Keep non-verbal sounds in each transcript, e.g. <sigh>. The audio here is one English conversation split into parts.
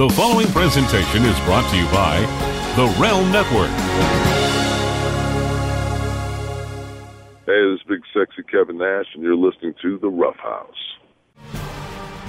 The following presentation is brought to you by the Realm Network. Hey, this is Big Sexy Kevin Nash, and you're listening to The Rough House.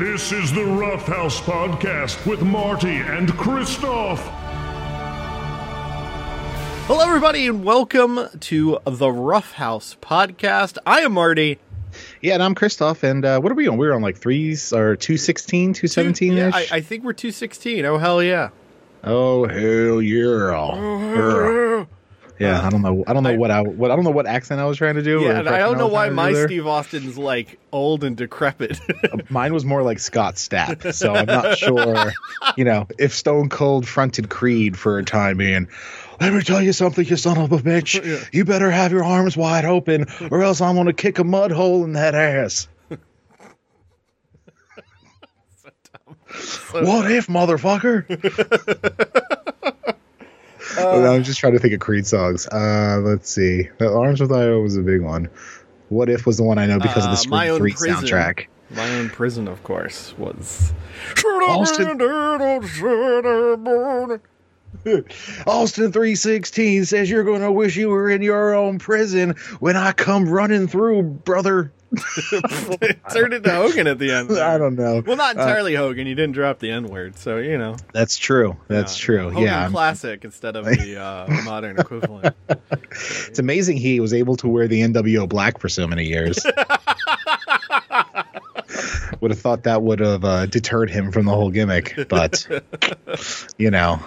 This is the Rough House Podcast with Marty and Christoph. Hello, everybody, and welcome to the Rough House podcast. I am Marty. Yeah, and I'm Christoph. And uh, what are we on? We're on like threes or 216, 217 Yeah. I, I think we're 216. Oh, hell yeah. oh hell yeah! Yeah, I don't know. I don't know what I what I don't know what accent I was trying to do. Yeah, I don't know why my there. Steve Austin's like old and decrepit. Uh, <laughs> mine was more like Scott Stapp, so I'm not <laughs> sure. You know, if Stone Cold fronted Creed for a time being. Let me tell you something, you son of a bitch. <laughs> You better have your arms wide open, or else I'm gonna kick a mud hole in that ass. what if, motherfucker? No, I'm just trying to think of Creed songs. Uh, let's see. The Arms with IO was a big one. What if was the one I know because of the Uh, Scream 3 Prison. soundtrack. my own prison, of course, was. Austin- Austin <laughs> 316 says you're going to wish you were in your own prison when I come running through, brother. <laughs> Turned into Hogan at the end. I don't know. Well, not entirely Hogan. You didn't drop the N word, so you know. That's true. That's Yeah. true. Hogan yeah. Classic instead of the uh, <laughs> modern equivalent. It's amazing he was able to wear the NWO black for so many years. <laughs> would have thought that would have uh, deterred him from the whole gimmick, but you know,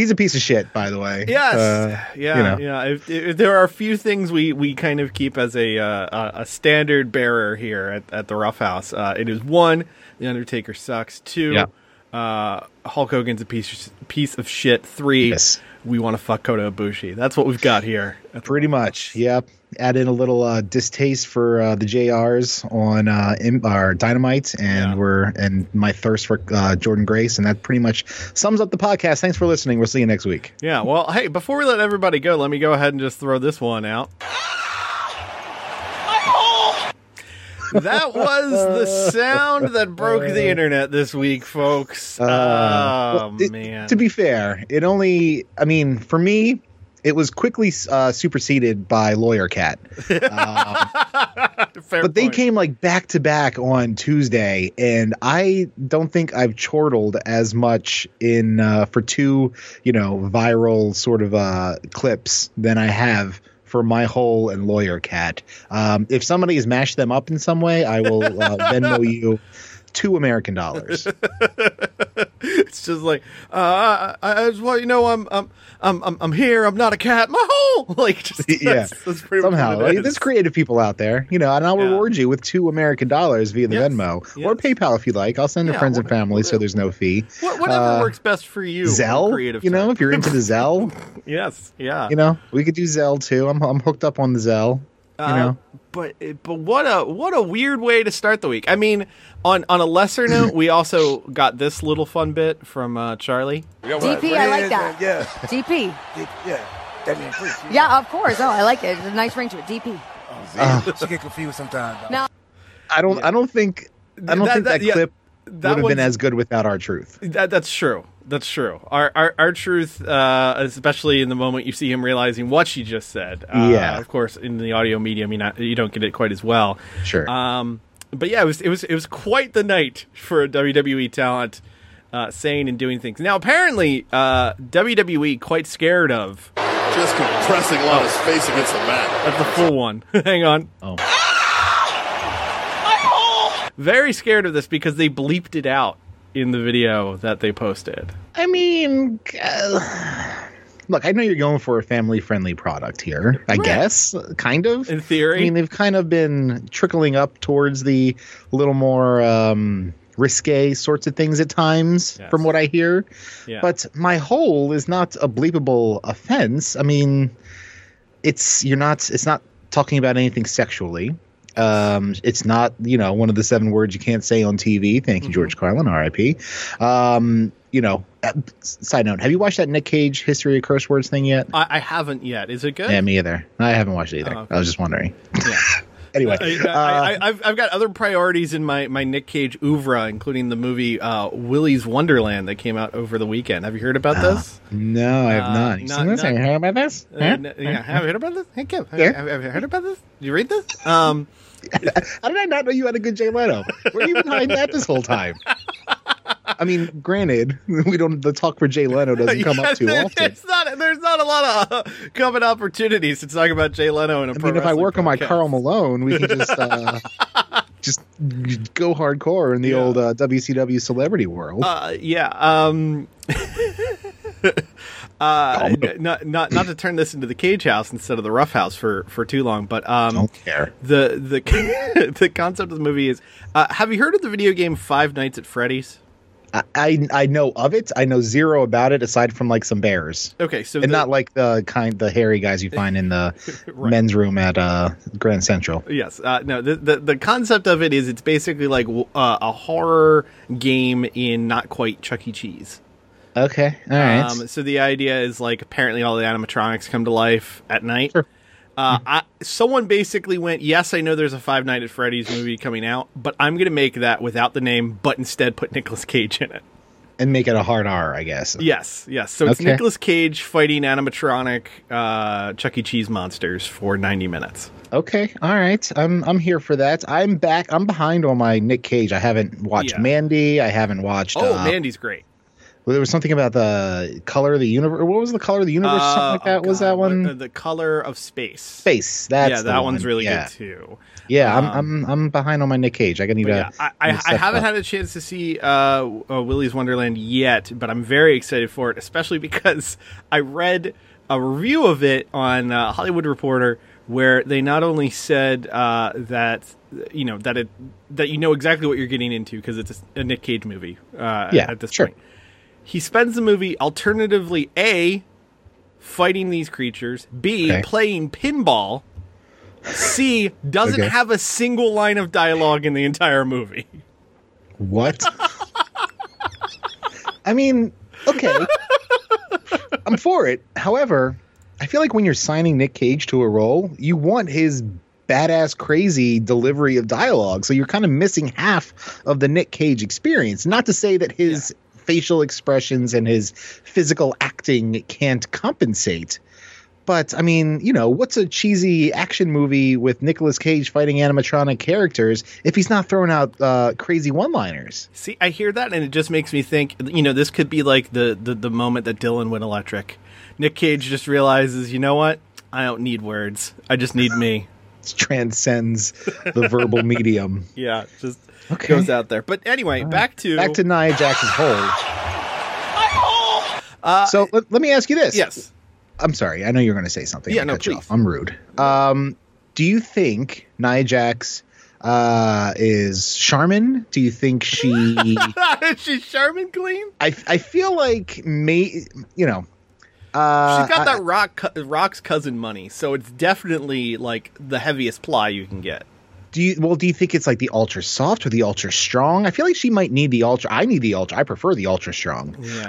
he's a piece of shit. By the way, Yes, Uh, yeah, you know. yeah. If, if there are a few things we, we kind of keep as a uh, a- a standard bearer here at, at the Rough House. Uh, it is one, the Undertaker sucks. Two, Yeah. Uh, Hulk Hogan's a piece piece of shit. Three, Yes. we want to fuck Kota Ibushi. That's what we've got here. at the Pretty much, yep. Add in a little uh, distaste for uh, the JRs on uh, our Dynamite, and Yeah. we're and my thirst for uh, Jordynne Grace, and that pretty much sums up the podcast. Thanks for listening. We'll see you next week. Yeah. Well, hey, before we let everybody go, let me go ahead and just throw this one out. That was the sound that broke the internet this week, folks. oh well, it- man! To be fair, it only, I mean, for me, it was quickly uh, superseded by Lawyer Cat. <laughs> Fair But they came like back to back on Tuesday, and I don't think I've chortled as much in uh, for two, you know, viral sort of uh, clips than I have for my hole and Lawyer Cat. Um, if somebody has mashed them up in some way, I will uh, <laughs> Venmo you two American dollars. <laughs> It's just like uh, I, I just want you know I'm I'm I'm I'm, here. I'm not a cat. My hole. <laughs> Like just <laughs> Yeah. that's, that's pretty somehow. what Like, there's creative people out there, you know, and I'll Yeah. reward you with two American dollars via the Yes. Venmo or PayPal if you like. I'll send to Yeah, friends and family, so there's no fee. Wha- whatever uh, works best for you. Zelle, creative you know, if you're into the Zelle, yes, yeah. you know, we could do Zelle too. I'm I'm hooked up on the Zelle. You Uh, know, but but what a what a weird way to start the week. I mean, on on a lesser note, we also got this little fun bit from uh, Charlie. DP, I like that. Yeah, DP. yeah. That means free. Yeah, of course. Oh, I like it. It's a nice ring to it. DP. she get confused sometimes. No. I don't I don't think I don't That- think that- that, yeah, clip that would have been as good without R-Truth. That that's true. That's true. Our our, R-Truth, uh, especially in the moment you see him realizing what she just said. Uh, Yeah. Of course, in the audio medium, you not you don't get it quite as well. Sure. Um, but yeah, it was it was it was quite the night for a WWE talent uh, saying and doing things. Now, apparently, uh, WWE quite scared of. Just compressing Lana's face against the mat. That's the full one. <laughs> Hang on. Oh. Very scared of this because they bleeped it out in the video that they posted. I mean, uh, look, I know you're going for a family friendly product here, I guess, kind of. In theory. I mean, they've kind of been trickling up towards the little more, um, risque sorts of things at times, Yes. from what I hear. Yeah. But my hole is not a bleepable offense. I mean, it's you're not. It's not talking about anything sexually. Um, it's not you know one of the seven words you can't say on TV. Thank you, George Carlin, R.I.P. Um, you know. uh, Side note: Have you watched that Nick Cage History of Curse Words thing yet? I, I haven't yet. Is it good? Yeah, me either. I haven't watched it either. Oh, okay. I was just wondering. Yeah. <laughs> Anyway, I, uh, I, I, I've, I've got other priorities in my, my Nick Cage oeuvre, including the movie uh, Willy's Wonderland that came out over the weekend. Have you heard about this? no, I have uh, not. Uh, not, not have you heard about this? Uh, Huh? n- yeah, have you heard about this? Hey, Kim, have, Yeah. have, have you heard about this? Did you read this? Um, <laughs> How did I not know you had a good Jay Leno? Where have you been hiding that this whole time? <laughs> I mean, granted, <laughs> we don't. The talk for Jay Leno doesn't come yeah, up too there- often. It's not, there's not a lot of uh, common opportunities to talk about Jay Leno in a I mean, if I work on my. Karl Malone, we can just uh, <laughs> just go hardcore in the Yeah. old uh, WCW celebrity world. Uh, yeah. Um, <laughs> uh, not, not not to turn this into the cage house instead of the rough house for, for too long, but um, don't care. the the the concept of the movie is: uh, Have you heard of the video game Five Nights at Freddy's? I, I know of it. I know zero about it aside from like some bears. Okay, so and the- not like the kind the hairy guys you find in the <laughs> Right. men's room at uh Grand Central. Yes. Uh, no. The, the the concept of it is it's basically like uh, a horror game in not quite Chuck E. Cheese. Okay, all right. Um, so the idea is like apparently all the animatronics come to life at night. Sure. Uh, I, someone basically went, yes, I know there's a Five Night at Freddy's movie coming out, but I'm going to make that without the name, but instead put Nicolas Cage in it. and make it a hard R, I guess. Yes, yes. So it's Okay. Nicolas Cage fighting animatronic uh, Chuck E. Cheese monsters for 90 minutes. Okay, all right. I'm I'm here for that. I'm back. I'm behind on my Nick Cage. I haven't watched Yeah. Mandy. I haven't watched. Oh, uh, Mandy's great. Well, there was something about the color of the universe. What was the color of the universe? Uh, something like that. oh, was that one? uh, the color of space. Space. That's yeah, the that one's really yeah. good too. Yeah, I'm Um, I'm I'm behind on my Nick Cage. I need to. yeah, I, I, I haven't up. had a chance to see uh, uh, Willy's Wonderland yet, but I'm very excited for it, especially <laughs> because I read a review of it on uh, Hollywood Reporter where they not only said uh, that you know that it that you know exactly what you're getting into because it's a, a Nick Cage movie. Uh, Yeah, at this sure. point, he spends the movie alternatively a fighting these creatures, b Okay. playing pinball. C doesn't Okay. have a single line of dialogue in the entire movie. What? I mean, okay. I'm for it. However, I feel like when you're signing Nick Cage to a role, you want his badass crazy delivery of dialogue. So you're kind of missing half of the Nick Cage experience. Not to say that his facial expressions and his physical acting can't compensate. But I mean, you know, what's a cheesy action movie with Nicolas Cage fighting animatronic characters if he's not throwing out uh, crazy one-liners? See, I hear that, and it just makes me think. You know, this could be like the the, the moment that Dylan went electric. Nick Cage just realizes, you know what? I don't need words. I just need me. <laughs> Transcends the verbal medium. Yeah, just Okay. goes out there. But anyway, back to Back to Nia Jax's hole. so let, let me ask you this. Uh, yes. I'm sorry. I know you're going to say something. Yeah, I no, please. I'm rude. Um, do you think Nia Jax uh, is Charmin? Do you think she? <laughs> She's Charmin Clean. I I feel like may you know. Uh, She's got I- that rock rock's cousin money, so it's definitely like the heaviest ply you can get. Do you well? Do you think it's like the ultra soft or the ultra strong? I feel like she might need the ultra. I need the ultra. I prefer the ultra strong. Yeah.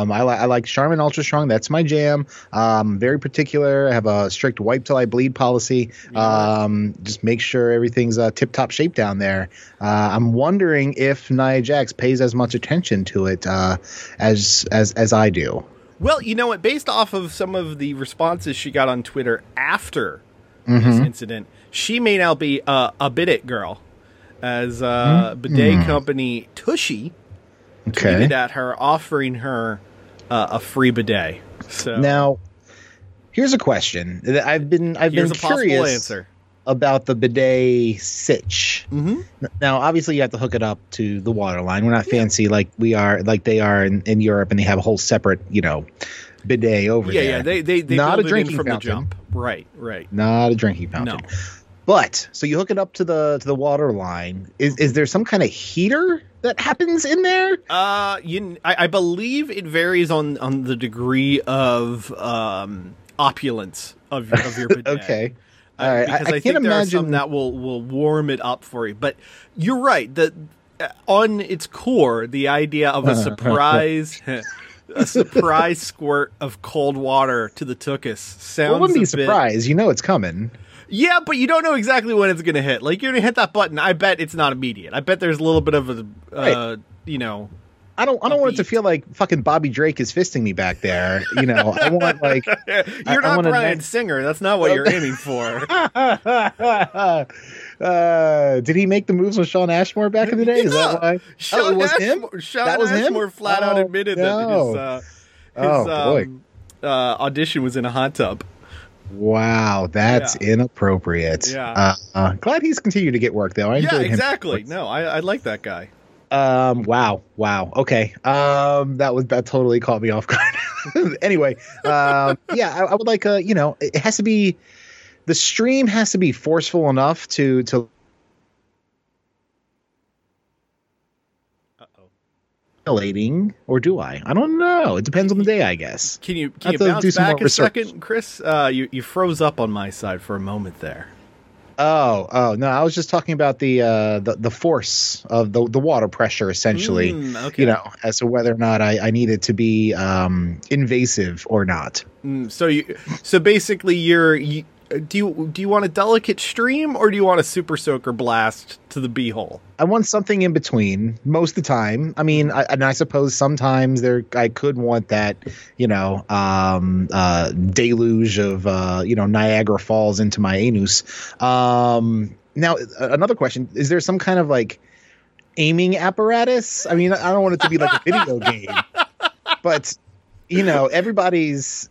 Um, I like I like Charmin Ultra Strong. That's my jam. Um, very particular. I have a strict wipe till I bleed policy. Um, just make sure everything's uh, tip top shape down there. Uh, I'm wondering if Nia Jax pays as much attention to it uh, as as as I do. Well, you know what? Based off of some of the responses she got on Twitter after Mm-hmm. this incident, she may now be uh, a bidet girl, as uh, bidet company Tushy Mm-hmm. Okay. tweeted at her offering her uh, a free bidet. So Now, here's a question. that I've been I've here's been a possible curious answer. About the bidet sitch. Mhm. Now, obviously, you have to hook it up to the water line. We're not fancy like we are, like they are in, in Europe, and they have a whole separate, you know, bidet over Yeah, there. yeah. They they, they not a drinking from fountain. the jump. Right, right. Not a drinking fountain. No. But so you hook it up to the to the water line. Is is there some kind of heater that happens in there? Uh, you, I, I believe it varies on on the degree of um opulence of your of your <laughs> bidet. Okay. All right. I- because I I, can't think there are imagine- some that will will warm it up for you. But you're right. that uh, on its core, the idea of a <laughs> surprise. <laughs> A surprise squirt of cold water to the tuchus sounds. Well, it wouldn't be a a bit- surprise. You know it's coming. Yeah, but you don't know exactly when it's going to hit. Like you're going to hit that button. I bet it's not immediate. I bet there's a little bit of a, uh, Right. you know, I don't. I don't want it to feel like fucking Bobby Drake is fisting me back there. You know, I want like. <laughs> you're I not wanna Bryan know- Singer. That's not what you're aiming for. <laughs> uh, did he make the moves with Shawn Ashmore back in the day? Is that why? Shawn oh, it was him. Ashmore, Shawn That was him? Ashmore flat out Oh, admitted no. that his, uh, his Oh, um, uh, audition was in a hot tub. Wow, that's Yeah. inappropriate. Yeah. Uh, uh, glad he's continued to get work though. I Yeah, him. exactly. No, I, I like that guy. Um. Wow. Wow. Okay. Um. That was that totally caught me off guard. <laughs> anyway. Um. yeah. I, I would like a. You know, it has to be. The stream has to be forceful enough to to. Escalating, or do I? I don't know. It depends on the day, I guess. Can you can you bounce back a second, Chris? Uh, you you froze up on my side for a moment there. Oh, oh no! I was just talking about the uh, the the force of the the water pressure, essentially. Mm, okay. You know, as to whether or not I, I need it to be um, invasive or not. Mm, so you so basically you're you, do you do you want a delicate stream or do you want a super soaker blast to the beehole? I want something in between most of the time. I mean, I, and I suppose sometimes there I could want that, you know, um, uh, deluge of uh, you know Niagara Falls into my anus. Um, now, another question: Is there some kind of like aiming apparatus? I mean, I don't want it to be like a video <laughs> game, but you know, everybody's,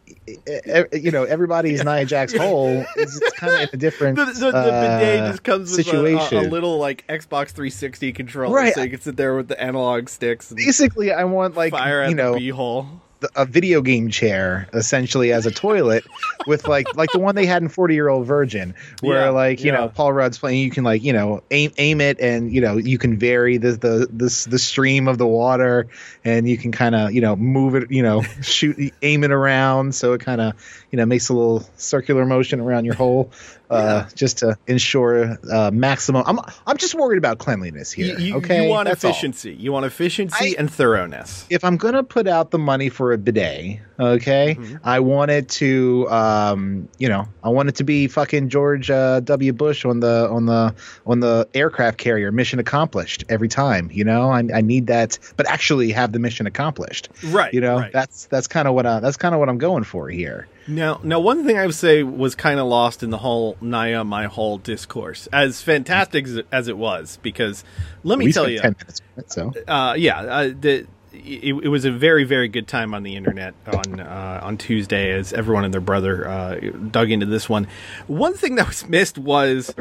you know, everybody's Nia Jax hole is kind of in a <laughs> different The, the, the uh, bidet just comes with a, a, situation. a little like Xbox 360 controller, Right. so you can sit there with the analog sticks and Basically, I want like fire at you know the beehole. A video game chair essentially as a toilet with like like the one they had in 40 year old virgin where Yeah, like you yeah. know paul rudd's playing you can like you know aim aim it and you know you can vary the the the, the stream of the water and you can kind of you know move it you know shoot aim it around so it kind of you know makes a little circular motion around your hole uh just to ensure uh maximum i'm i'm just worried about cleanliness here You, you, okay you want That's all efficiency. You want efficiency I- and thoroughness. if I'm gonna put out the money for a bidet, okay, Mm-hmm. I want it to, um, you know, I want it to be fucking George uh, W. Bush on the on the on the aircraft carrier. Mission accomplished every time. You know, I, I need that, but actually have the mission accomplished. Right. You know, right. that's that's kind of what I, that's kind of what I'm going for here. Now, now, one thing I would say was kind of lost in the whole Nia my hole discourse, as fantastic as it, as it was, because let me we tell you, minutes. So uh, yeah, uh, the, it, it was a very very good time on the internet on uh, on Tuesday as everyone and their brother uh, dug into this one. One thing that was missed was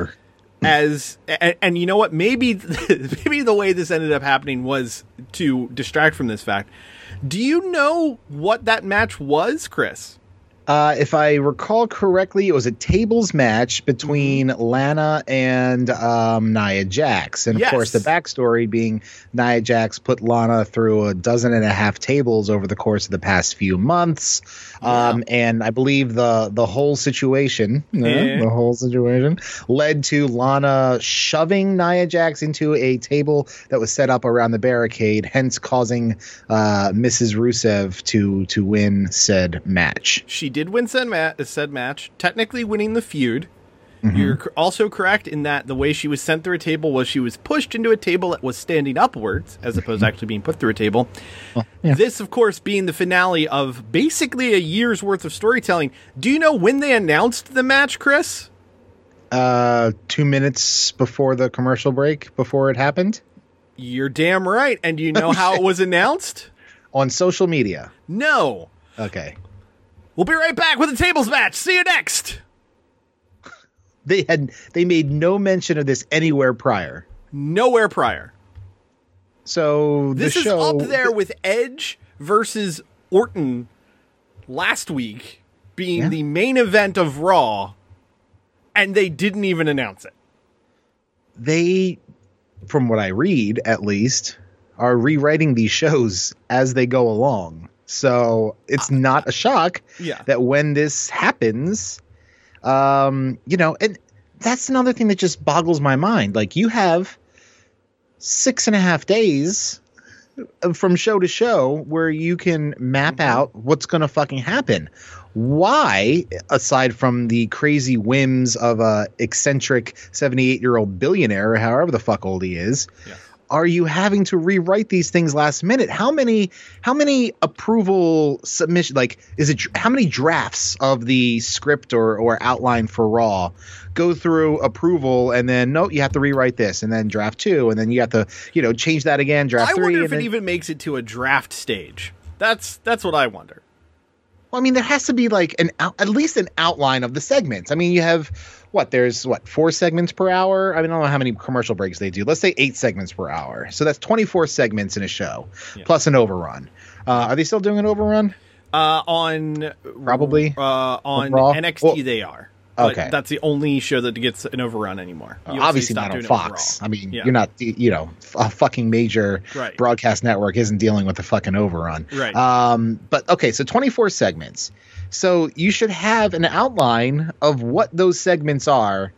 as and, and you know what maybe <laughs> maybe the way this ended up happening was to distract from this fact. Do you know what that match was, Chris? Uh, if I recall correctly, it was a tables match between Mm-hmm. Lana and um, Nia Jax. And of Yes. course, the backstory being Nia Jax put Lana through a dozen and a half tables over the course of the past few months. Um, and I believe the, the whole situation, <laughs> uh, Yeah. the whole situation led to Lana shoving Nia Jax into a table that was set up around the barricade, hence causing uh, Mrs. Rusev to, to win said match. She did win said, ma- said match, technically winning the feud. Mm-hmm. You're also correct in that the way she was sent through a table was she was pushed into a table that was standing upwards, as opposed to actually being put through a table. This, of course, being the finale of basically a year's worth of storytelling. Do you know when they announced the match, Chris? uh two minutes before the commercial break before it happened You're damn right. And you know <laughs> how it was announced? on social media No. okay We'll be right back with the tables match. See you next. they had they made no mention of this anywhere prior Nowhere prior. so This is show up there with Edge versus Orton last week being Yeah. the main event of Raw. and they didn't even announce it. They, from what I read at least, are rewriting these shows as they go along. So it's ah. not a shock Yeah. that when this happens, um, you know, and that's another thing that just boggles my mind. Like you have six and a half days uh, from show to show where you can map mm-hmm. out what's going to fucking happen. Why, aside from the crazy whims of a eccentric 78 year old billionaire, or however the fuck old he is, are you having to rewrite these things last minute? How many how many approval submission like is it how many drafts of the script or or outline for Raw go through approval and then no you have to rewrite this and then draft 2 and then you have to you know change that again draft I 3 wonder and if it even makes it to a draft stage. That's that's what I wonder. Well, I mean, there has to be like an out, at least an outline of the segments. I mean, you have what? There's what four segments per hour. I mean, I don't know how many commercial breaks they do. Let's say eight segments per hour. So that's 24 segments in a show, plus an overrun. Uh, are they still doing an overrun? Uh, on Probably. uh, on Raw? NXT Well- they are. But Okay. that's the only show that gets an overrun anymore. Uh, obviously not on doing it with Fox. I mean, Yeah. you're not, you know, a fucking major Right. broadcast network isn't dealing with the fucking overrun. Right. Um, but okay, so 24 segments. So you should have an outline of what those segments are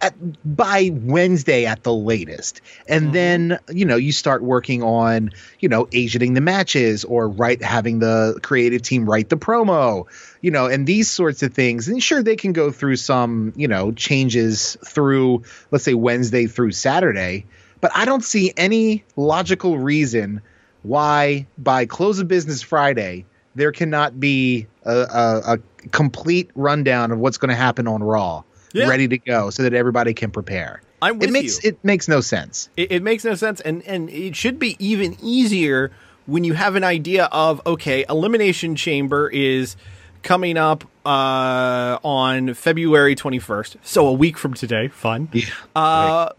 at, by Wednesday at the latest. And Mm-hmm. then, you know, you start working on, you know, agenting the matches or write having the creative team write the promo, you know, and these sorts of things. And sure they can go through some, you know, changes through let's say Wednesday through Saturday, but I don't see any logical reason why by close of business Friday there cannot be a, a, complete rundown of what's going to happen on Raw, Yeah. ready to go, so that everybody can prepare. I'm with it makes you. it makes no sense. It, it makes no sense, and and it should be even easier when you have an idea of okay, Elimination Chamber is coming up uh, on February 21st, so a week from today. Fun. Uh,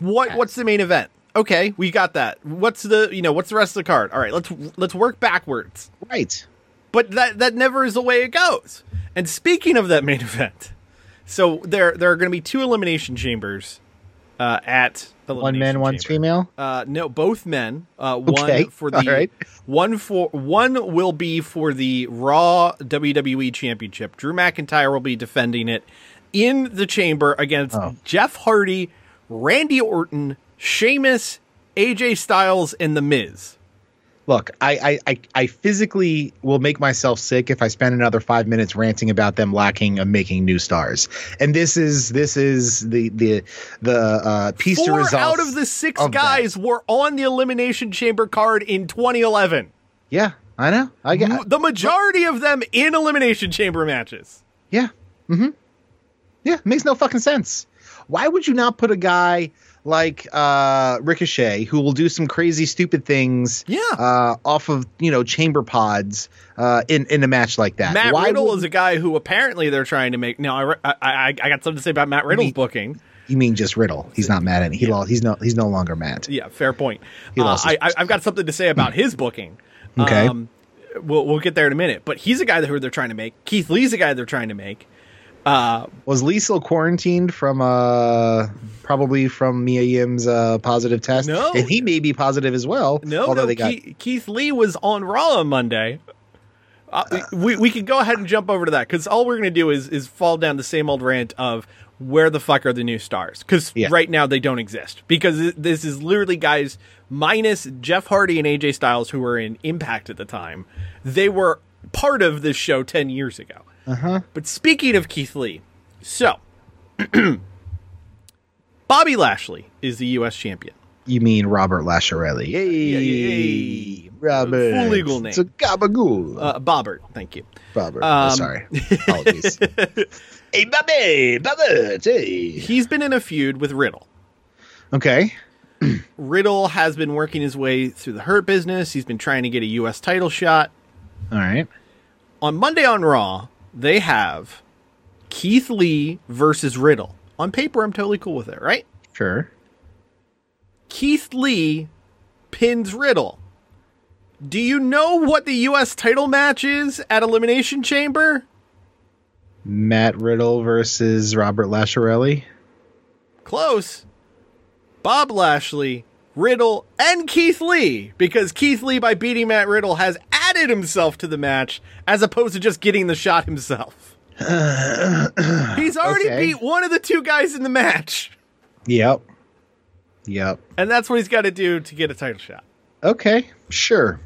what what's the main event? Okay, we got that. What's the you know what's the rest of the card? All right, let's let's work backwards. Right. But that that never is the way it goes. And speaking of that main <laughs> event, so there there are going to be two elimination chambers uh, at the One man, one Chamber. female. Uh, no, both men. Uh, Okay, one for <laughs> the right. one for one will be for the Raw WWE Championship. Drew McIntyre will be defending it in the chamber against Oh. Jeff Hardy, Randy Orton, Sheamus, AJ Styles, and The Miz. Look, I, I, I, I physically will make myself sick if I spend another five minutes ranting about them lacking of making new stars. And this is this is the the the uh, piece de Four result out of the six of that. guys were on the Elimination Chamber card in 2011. Yeah, I know. I get. The majority of them in Elimination Chamber matches. Yeah. Mm-hmm. Yeah, makes no fucking sense. Why would you not put a guy like uh, Ricochet who will do some crazy, stupid things? Yeah. Uh, off of you know chamber pods uh, in in a match like that. Matt Why Riddle would- is a guy who apparently they're trying to make. Now, I, I, I, I got something to say about Matt Riddle's booking. You mean just Riddle? He's not mad at He lost. He's no. He's no longer mad. Yeah, fair point. He Uh, lost I, I, I've got something to say about his booking. Okay. Um, we'll we'll get there in a minute. But he's a guy that who they're trying to make. Keith Lee's a guy they're trying to make. Uh, Was Lee still quarantined from uh probably from Mia Yim's uh positive test? No. and he may be positive as well. no, although no. they got Keith, Keith Lee was on Raw on Monday. Uh, we we can go ahead and jump over to that because all we're going to do is is fall down the same old rant of where the fuck are the new stars? Because Yeah. right now they don't exist. Because this is literally guys minus Jeff Hardy and AJ Styles who were in Impact at the time. They were part of this show ten years ago. uh-huh. But speaking of Keith Lee, so <clears throat> Bobby Lashley is the U.S. champion. You mean Robert Lasharelli? Hey, yeah. Robert. Full legal name. It's a gabagool. Uh, Bobbert, thank you. Robert. um, oh, sorry. Apologies. <laughs> hey, Bobby, Robert. Hey. He's been in a feud with Riddle. Okay. <clears throat> Riddle has been working his way through the Hurt business. He's been trying to get a U.S. title shot. All right. On Monday on Raw, they have Keith Lee versus Riddle. On paper, I'm totally cool with it, right? Sure. Keith Lee pins Riddle. Do you know what the U.S. title match is at Elimination Chamber? Matt Riddle versus Robert Lasharelli. Close. Bob Lashley, Riddle, and Keith Lee, because Keith Lee, by beating Matt Riddle, has added himself to the match as opposed to just getting the shot himself. <coughs> He's already Okay. beat one of the two guys in the match, Yep. Yep. and that's what he's got to do to get a title shot. Okay, sure.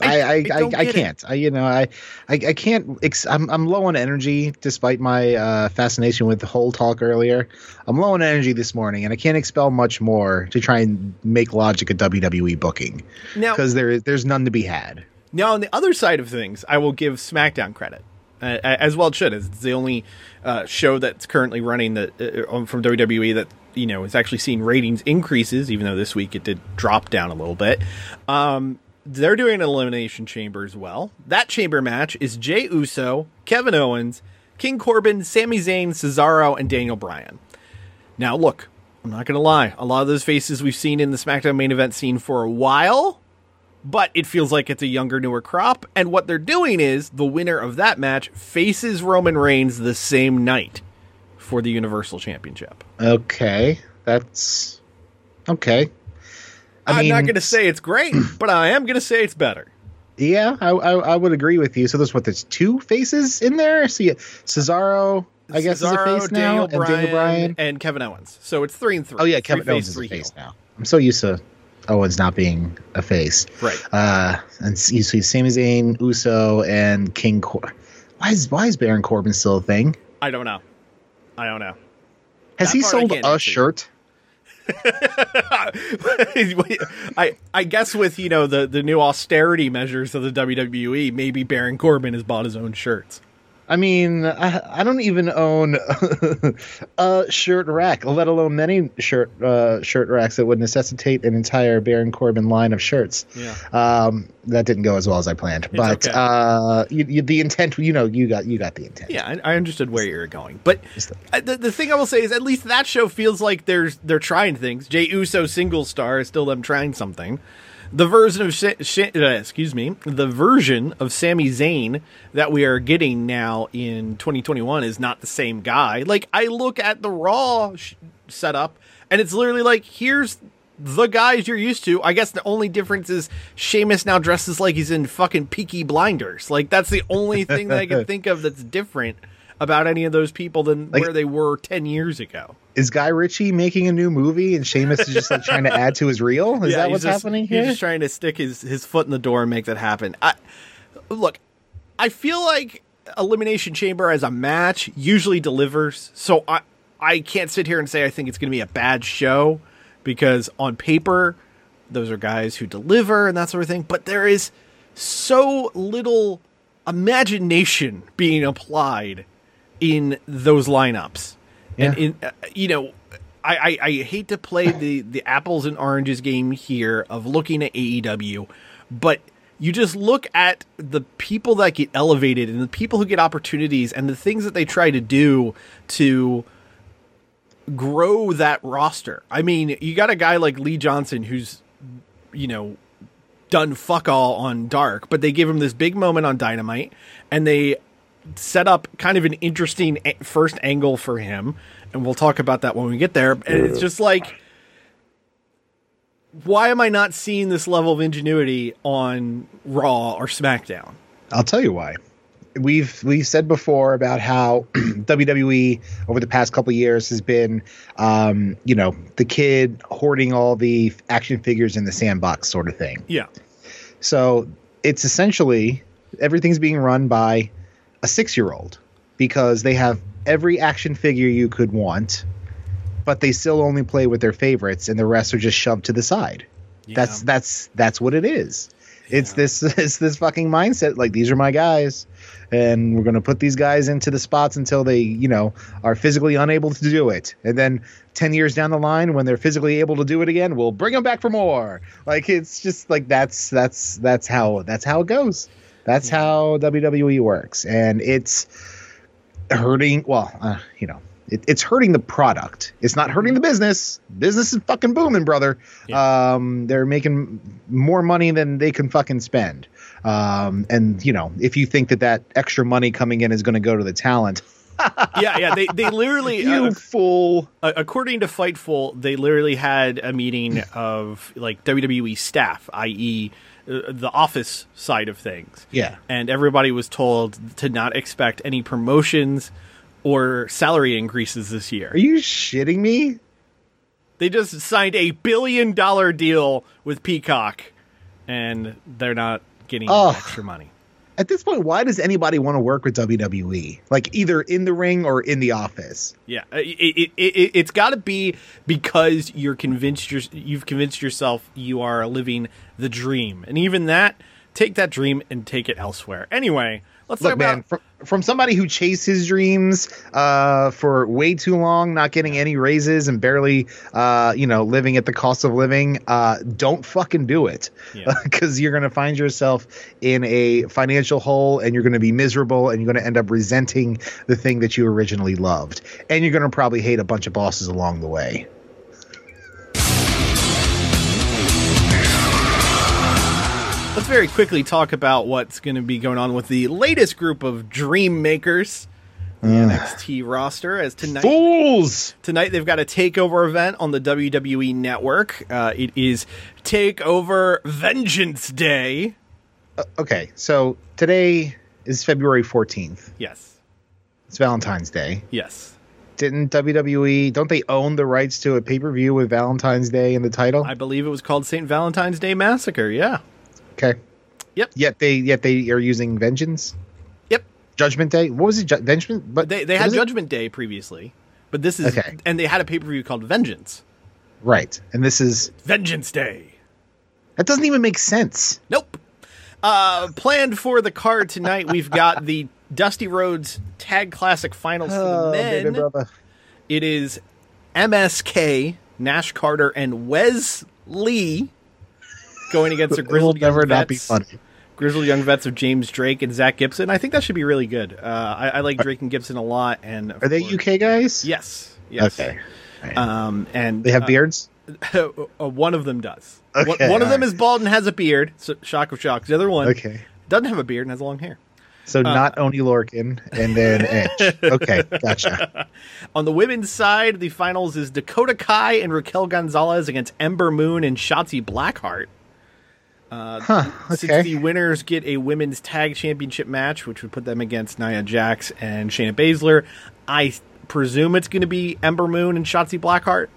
I I, I, don't I, can't. I you know I I, I can't. Ex- I'm I'm low on energy despite my uh, fascination with the whole talk earlier. I'm low on energy this morning, and I can't expel much more to try and make logic a WWE booking because there is there's none to be had. Now, on the other side of things, I will give SmackDown credit, uh, as well it should. As it's the only uh, show that's currently running that uh, from WWE that you know is actually seeing ratings increases, even though this week it did drop down a little bit. Um, they're doing an elimination chamber as well. That chamber match is Jey Uso, Kevin Owens, King Corbin, Sami Zayn, Cesaro, and Daniel Bryan. Now, look, I'm not going to lie. A lot of those faces we've seen in the SmackDown main event scene for a while but it feels like it's a younger, newer crop. And what they're doing is the winner of that match faces Roman Reigns the same night for the Universal Championship. Okay, that's okay. I am not going to say it's great, <clears throat> but I am going to say it's better. Yeah, I, I I would agree with you. So there's what there's two faces in there. So yeah, Cesaro, I guess Cesaro, is a face now, Daniel and Daniel Bryan. and Kevin Owens. So it's three and three. Oh yeah, Three Kevin face, Owens is a face heel. now. I'm so used to Owens not being a face. Right. Uh, and you see Sami Zayn, Uso, and King. Cor- why is why is Baron Corbin still a thing? I don't know. I don't know. Has That he sold a shirt? <laughs> I I guess with you know the the new austerity measures of the WWE, maybe Baron Corbin has bought his own shirts. I mean, I, I don't even own <laughs> a shirt rack, let alone many shirt uh, shirt racks that would necessitate an entire Baron Corbin line of shirts. Yeah. Um, that didn't go as well as I planned, but okay. uh, you, you, the intent, you know, you got you got the intent. Yeah, I, I understood where you're going, but the, the thing I will say is at least that show feels like there's they're trying things. Jey Uso single star is still them trying something. The version of Sh- Sh- uh, excuse me, the version of Sami Zayn that we are getting now in 2021 is not the same guy. Like I look at the Raw sh- setup, and it's literally like here's the guys you're used to. I guess the only difference is Sheamus now dresses like he's in fucking Peaky Blinders. Like that's the only thing that I can <laughs> think of that's different about any of those people than Like- where they were 10 years ago. Is Guy Ritchie making a new movie and Sheamus is just like trying to add to his reel? Is <laughs> Yeah, that what's just- happening He's just trying to stick his, his foot in the door and make that happen. I, look, I feel like Elimination Chamber as a match usually delivers. So I I can't sit here and say I think it's going to be a bad show because on paper those are guys who deliver and that sort of thing. But there is so little imagination being applied in those lineups. And in uh, you know, I, I, I hate to play <laughs> the the apples and oranges game here of looking at AEW, but you just look at the people that get elevated and the people who get opportunities and the things that they try to do to grow that roster. I mean, you got a guy like Lee Johnson who's you know done fuck all on Dark, but they give him this big moment on Dynamite and they set up kind of an interesting first angle for him and we'll talk about that when we get there and it's just like why am I not seeing this level of ingenuity on Raw or SmackDown? I'll tell you why. We've we've said before about how <clears throat> WWE over the past couple of years has been, um, you know, the kid hoarding all the action figures in the sandbox sort of thing. Yeah. So it's essentially everything's being run by a six year old because they have every action figure you could want, but they still only play with their favorites, and the rest are just shoved to the side. That's that's that's what it is. It's this <laughs> it's this fucking mindset. Like these are my guys, and we're gonna put these guys into the spots until they you know are physically unable to do it, and then ten years down the line when they're physically able to do it again, we'll bring them back for more. Like it's just like that's that's that's how that's how it goes. That's how WWE works, and it's hurting. Well, uh, you know, it, it's hurting the product. It's not hurting the business. Business is fucking booming, brother. Um, they're making more money than they can fucking spend. Um, and you know, if you think that that extra money coming in is going to go to the talent, <laughs> yeah, yeah. They they literally <laughs> you uh, fool. uh, according to Fightful, they literally had a meeting of like WWE staff, i.e., uh, the office side of things. Yeah. and everybody was told to not expect any promotions or salary increases this year. Are you shitting me? They just signed a billion dollar deal with Peacock, and they're not getting Ugh. extra money. At this point, why does anybody want to work with WWE? Like either in the ring or in the office. Yeah, uh, it, it, it's got to be because you're convinced you're, you've convinced yourself you are living the dream, and even that, take that dream and take it elsewhere. Anyway, let's Look, talk about man, from, from somebody who chased his dreams uh, for way too long, not getting any raises and barely, uh, you know, living at the cost of living, uh, don't fucking do it. Yeah. <laughs> Because you're going to find yourself in a financial hole and you're going to be miserable and you're going to end up resenting the thing that you originally loved. And you're going to probably hate a bunch of bosses along the way. Let's very quickly talk about what's going to be going on with the latest group of dream makers. The NXT roster as tonight Fools! tonight they've got a takeover event on the WWE network. Uh, it is Takeover Vengeance Day. Okay, so today is February 14th. Yes, It's Valentine's Day. yes. Didn't WWE, don't they own the rights to a pay per view with Valentine's Day in the title? I believe it was called St. Valentine's Day Massacre. Yeah. Okay. Yep. Yet they yet they are using Vengeance. Yep. Judgment Day. What was it? Ju- Vengeance. But They they had is it? Judgment Day previously, but this is Okay. and they had a pay per view called Vengeance. Right, and this is Vengeance Day. that doesn't even make sense. Nope. Uh, planned for the card tonight, we've got the Dusty Rhodes Tag Classic Finals for Oh, the men. baby brother. It is MSK, Nash Carter, and Wes Lee going against the <laughs> grizzled young never not be vets. funny. Grizzled young vets of James Drake and Zach Gibson. I think that should be really good. Uh, I, I like Drake and Gibson a lot. And Are they course- UK guys? Yes. Yes. Okay. Um, and They have uh, beards. <laughs> uh, one of them does. One- Okay, one of them alright. is bald and has a beard. So, shock of shocks. The other one Okay. doesn't have a beard and has long hair. So not Oney Lorcan and then <laughs> Edge. Okay, gotcha. On the women's side, the finals is Dakota Kai and Raquel Gonzalez against Ember Moon and Shotzi Blackheart. Uh, huh. Since the winners get a women's tag championship match, which would put them against Nia Jax and Shayna Baszler, I presume it's going to be Ember Moon and Shotzi Blackheart.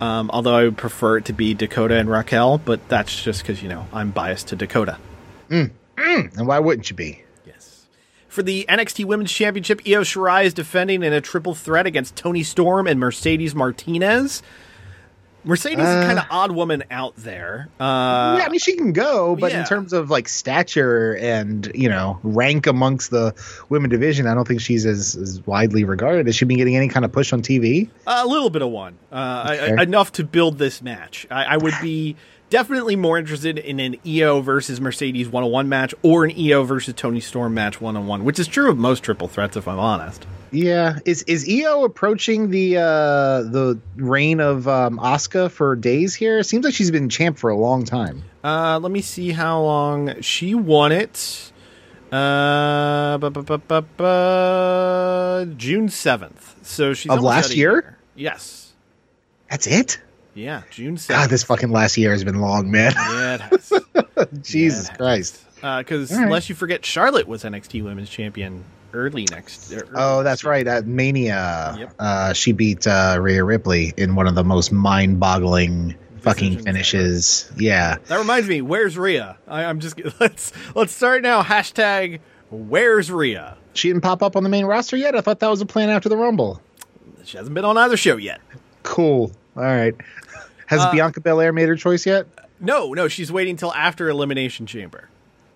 Um, although I would prefer it to be Dakota and Raquel, but that's just because you know I'm biased to Dakota. Mm, mm, and why wouldn't you be? Yes. For the NXT Women's Championship, Io Shirai is defending in a triple threat against Toni Storm and Mercedes Martinez. Mercedes is kind of odd woman out there. Uh, yeah, I mean she can go, but yeah. in terms of like stature and you know rank amongst the women division, I don't think she's as, as widely regarded. Has she been getting any kind of push on TV? a little bit of one, uh, I- I- enough to build this match. I, I would be definitely more interested in an Io versus Mercedes one on one match or an Io versus Toni Storm match one on one, which is true of most triple threats, if I'm honest. Yeah, is is Io approaching the uh the reign of um Asuka for days here? Seems like she's been champ for a long time. Uh, let me see how long she won it. Uh, bu- bu- bu- June seventh. So she's Of last a year? Yes. That's it. Yeah, June 7th. God, this fucking last year has been long, man. Yeah, it <laughs> has. Jesus Yeah. Christ. Because All right. unless you forget, Charlotte was NXT Women's Champion early next. er, Oh, that's next right. At Mania, Yep. uh, she beat uh, Rhea Ripley in one of the most mind-boggling fucking Decisions finishes. Yeah. That reminds me. Where's Rhea? I, I'm just <laughs> let's let's start now. Hashtag Where's Rhea? She didn't pop up on the main roster yet. I thought that was a plan after the Rumble. She hasn't been on either show yet. Cool. All right. Has Uh, Bianca Belair made her choice yet? No, no, she's waiting till after Elimination Chamber.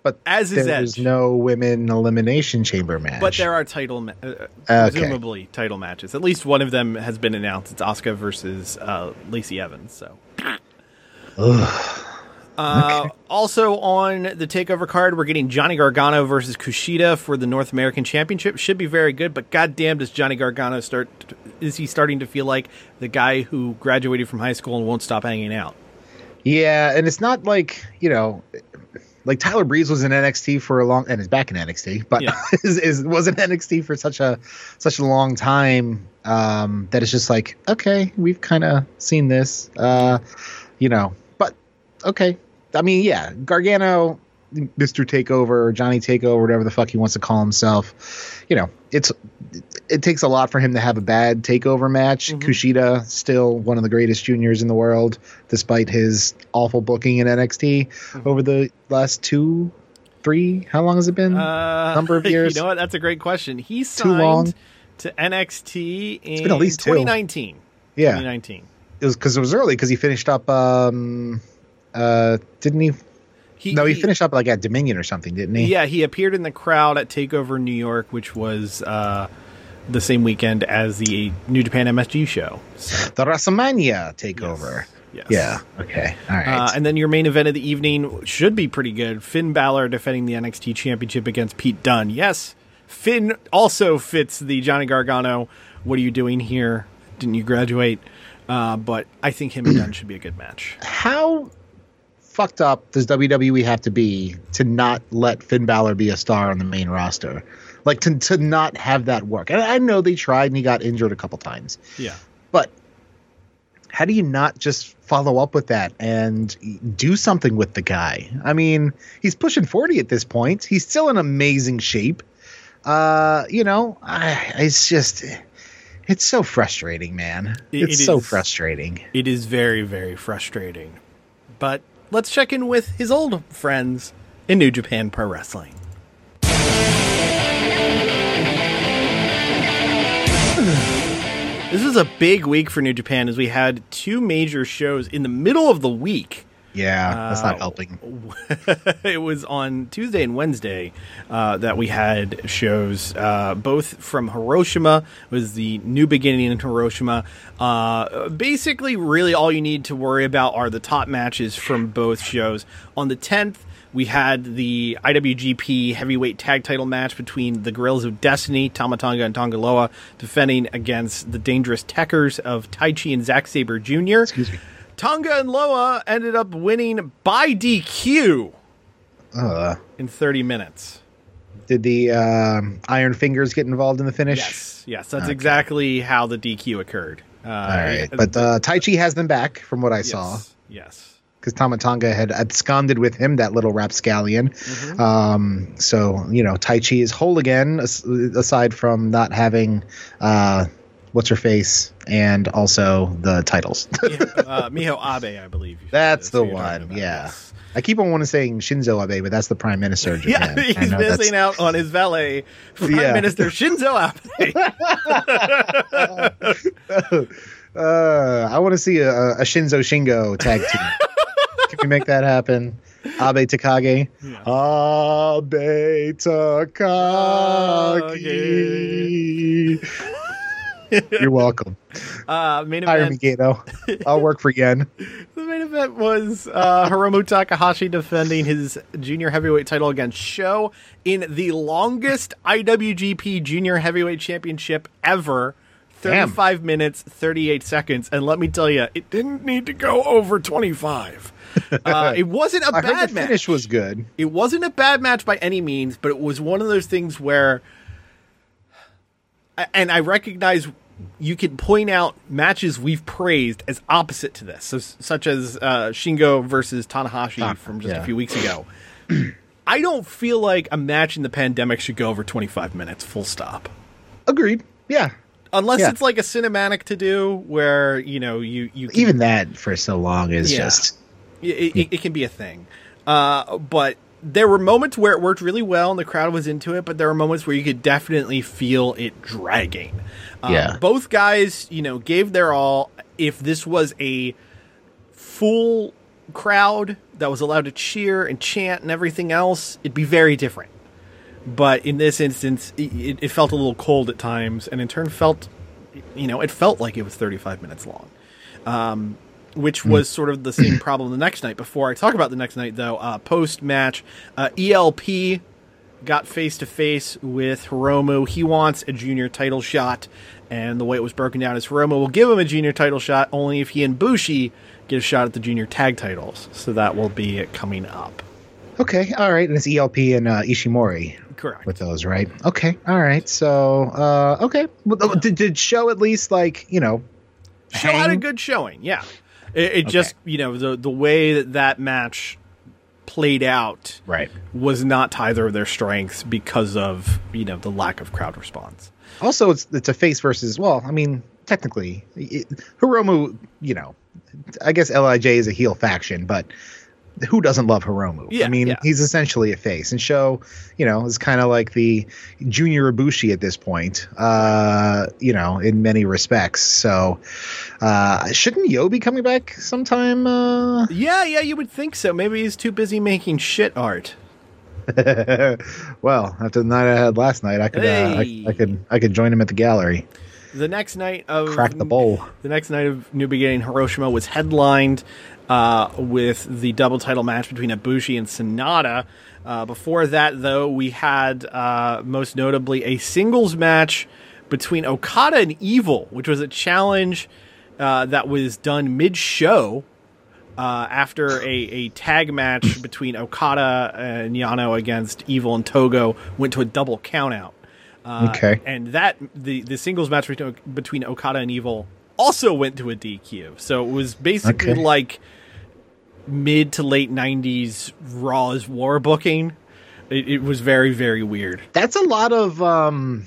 But As is there's Edge. no women elimination chamber match. But there are title, ma- uh, Okay. presumably title matches. At least one of them has been announced. It's Asuka versus uh, Lacey Evans. So Uh, Also on the takeover card, we're getting Johnny Gargano versus Kushida for the North American Championship. Should be very good, but goddamn, does Johnny Gargano start? Is he starting to feel like the guy who graduated from high school and won't stop hanging out? Yeah, and it's not like you know, like Tyler Breeze was in NXT for a long and is back in NXT, but Yeah. <laughs> is, is was in NXT for such a such a long time um, that it's just like okay, we've kind of seen this, uh, you know. But okay, I mean, yeah, Gargano, Mister Takeover, Johnny Takeover, whatever the fuck he wants to call himself, you know, it's it takes a lot for him to have a bad takeover match. Kushida still one of the greatest juniors in the world, despite his awful booking in NXT over the last two, three. How long has it been? Uh, Number of <laughs> years. You know what? That's a great question. He Too signed long? to NXT in been at least two. 2019. yeah, 2019. it was because it was early because he finished up. um uh Didn't he? He, no, he, finished up like at Dominion or something, didn't he? Yeah, he appeared in the crowd at Takeover New York, which was uh, the same weekend as the New Japan MSG show. So, The WrestleMania takeover. yes. Yeah. Okay. All right. Uh, and then your main event of the evening should be pretty good. Finn Balor defending the NXT Championship against Pete Dunne. Yes, Finn also fits the Johnny Gargano. What are you doing here? Didn't you graduate? Uh, but I think him and Dunne should be a good match. How fucked up does WWE have to be to not let Finn Balor be a star on the main roster? Like to to not have that work. And I know they tried and he got injured a couple times. Yeah. But how do you not just follow up with that and do something with the guy? I mean, he's pushing 40 at this point. He's still in amazing shape. Uh, you know, I, it's just it's so frustrating, man. It- it's it so is. frustrating. It is very, very frustrating. But let's check in with his old friends in New Japan Pro Wrestling. This was a big week for New Japan as we had two major shows in the middle of the week. Yeah, that's Uh, not helping. <laughs> it was on Tuesday and Wednesday uh, that we had shows, uh, both from Hiroshima. Was the new beginning in Hiroshima. Uh, basically, really all you need to worry about are the top matches from both shows. On the 10th, we had the IWGP Heavyweight Tag Title match between the Guerrillas of Destiny, Tama Tonga and Tanga Loa, defending against the Dangerous Tekkers of Taichi and Zack Sabre Jr. Excuse me. Tonga and Loa ended up winning by DQ Uh, in 30 minutes. did the um, Iron Fingers get involved in the finish? Yes, yes, that's exactly how the DQ occurred. Uh, All right, but uh, Taichi has them back from what I saw. yes, yes. Because Tama Tonga had absconded with him, that little rapscallion. Mm-hmm. Um, so you know, Taichi is whole again, as- aside from not having uh, what's her face and also the titles. <laughs> uh, Miho Abe, I believe. that's is the who you're talking one. Yeah. yes. I keep on wanting to saying Shinzo Abe, but that's the prime minister. Of <laughs> Yeah, Japan. I he's know that's- missing out on his valet, Prime Yeah. Minister Shinzo Abe. <laughs> Uh, I want to see a, a Shinzo Shingo tag team. Can we make that happen? Abe Takage. Abe Takagi. You're welcome. <laughs> Uh, main Hire me. Gato. I'll work for Yen. <laughs> The main event was uh, Hiromu Takahashi defending his junior heavyweight title against Sho in the longest IWGP Junior Heavyweight Championship ever. Damn. 35 minutes, 38 seconds. And let me tell you, it didn't need to go over 25. <laughs> Uh, it wasn't a bad the match. finish was good. It wasn't a bad match by any means, but it was one of those things where, and I recognize you can point out matches we've praised as opposite to this, so, such as uh, Shingo versus Tanahashi from just a few weeks ago. <clears throat> I don't feel like a match in the pandemic should go over 25 minutes, full stop. Agreed. Yeah. Unless Yeah. it's like a cinematic to do where, you know, you, you can Even that for so long is Yeah. just. it, it, it can be a thing. Uh, but there were moments where it worked really well and the crowd was into it, but there were moments where you could definitely feel it dragging. Uh, Yeah. Both guys, you know, gave their all. If this was a full crowd that was allowed to cheer and chant and everything else, it'd be very different. But in this instance, it, it felt a little cold at times, and in turn felt, you know, it felt like it was 35 minutes long. Um, which was sort of the same problem the next night. Before I talk about the next night, though, uh, post match, uh, ELP got face to face with Hiromu. He wants a junior title shot, and the way it was broken down is Hiromu will give him a junior title shot only if he and Bushi get a shot at the junior tag titles. So that will be it coming up. Okay, all right, and it's ELP and uh, Ishimori Correct. with those, right? Okay, all right. So, uh, okay, well, uh, did, did show at least like you know, Sho had a hang? good showing, yeah. It, it just you know the the way that that match played out right? was not to either of their strengths because of you know the lack of crowd response. Also, it's it's a face versus. Well, I mean, technically, it, Hiromu. You know, I guess Lij is a heel faction, but who doesn't love Hiromu? Yeah, I mean, yeah. he's essentially a face, and Sho, you know, is kind of like the junior Ibushi at this point. Uh, you know, in many respects. So, uh, shouldn't Yo be coming back sometime? Uh, Yeah, yeah, you would think so. Maybe he's too busy making shit art. <laughs> well, after the night I had last night, I could, uh, Hey. I, I could, I could join him at the gallery, The next night of crack the bowl. The next night of New Beginning Hiroshima was headlined uh, with the double title match between Ibushi and Sanada. Uh, before that, though, we had uh, most notably a singles match between Okada and Evil, which was a challenge uh, that was done mid show. Uh, after a, a tag match between Okada and Yano against Evil and Togo went to a double countout. Uh, Okay. And that the the singles match between, between Okada and Evil also went to a DQ. So it was basically Okay. like mid to late '90s Raw's war booking. It, it was very very weird. that's a lot of um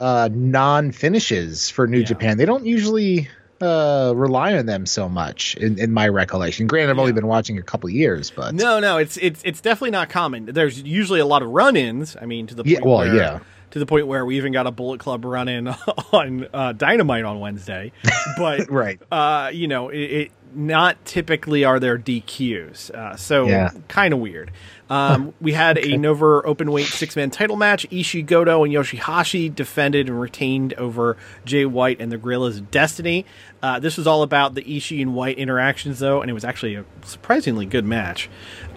uh non finishes for New Yeah. Japan. They don't usually uh rely on them so much in, in my recollection. Granted, I've only been watching a couple years, but No, no, it's it's it's definitely not common. There's usually a lot of run-ins. I mean, to the Yeah, point well, where, yeah. to the point where we even got a Bullet Club run-in <laughs> on uh, Dynamite on Wednesday. <laughs> But Right. uh, you know, it, it not typically are there DQs. Uh, so Yeah. kind of weird. Um, we had a Nova open weight six man title match. Ishii Goto and Yoshihashi defended and retained over Jay White and the Guerrillas of Destiny. Uh, this was all about the Ishii and White interactions, though, and it was actually a surprisingly good match.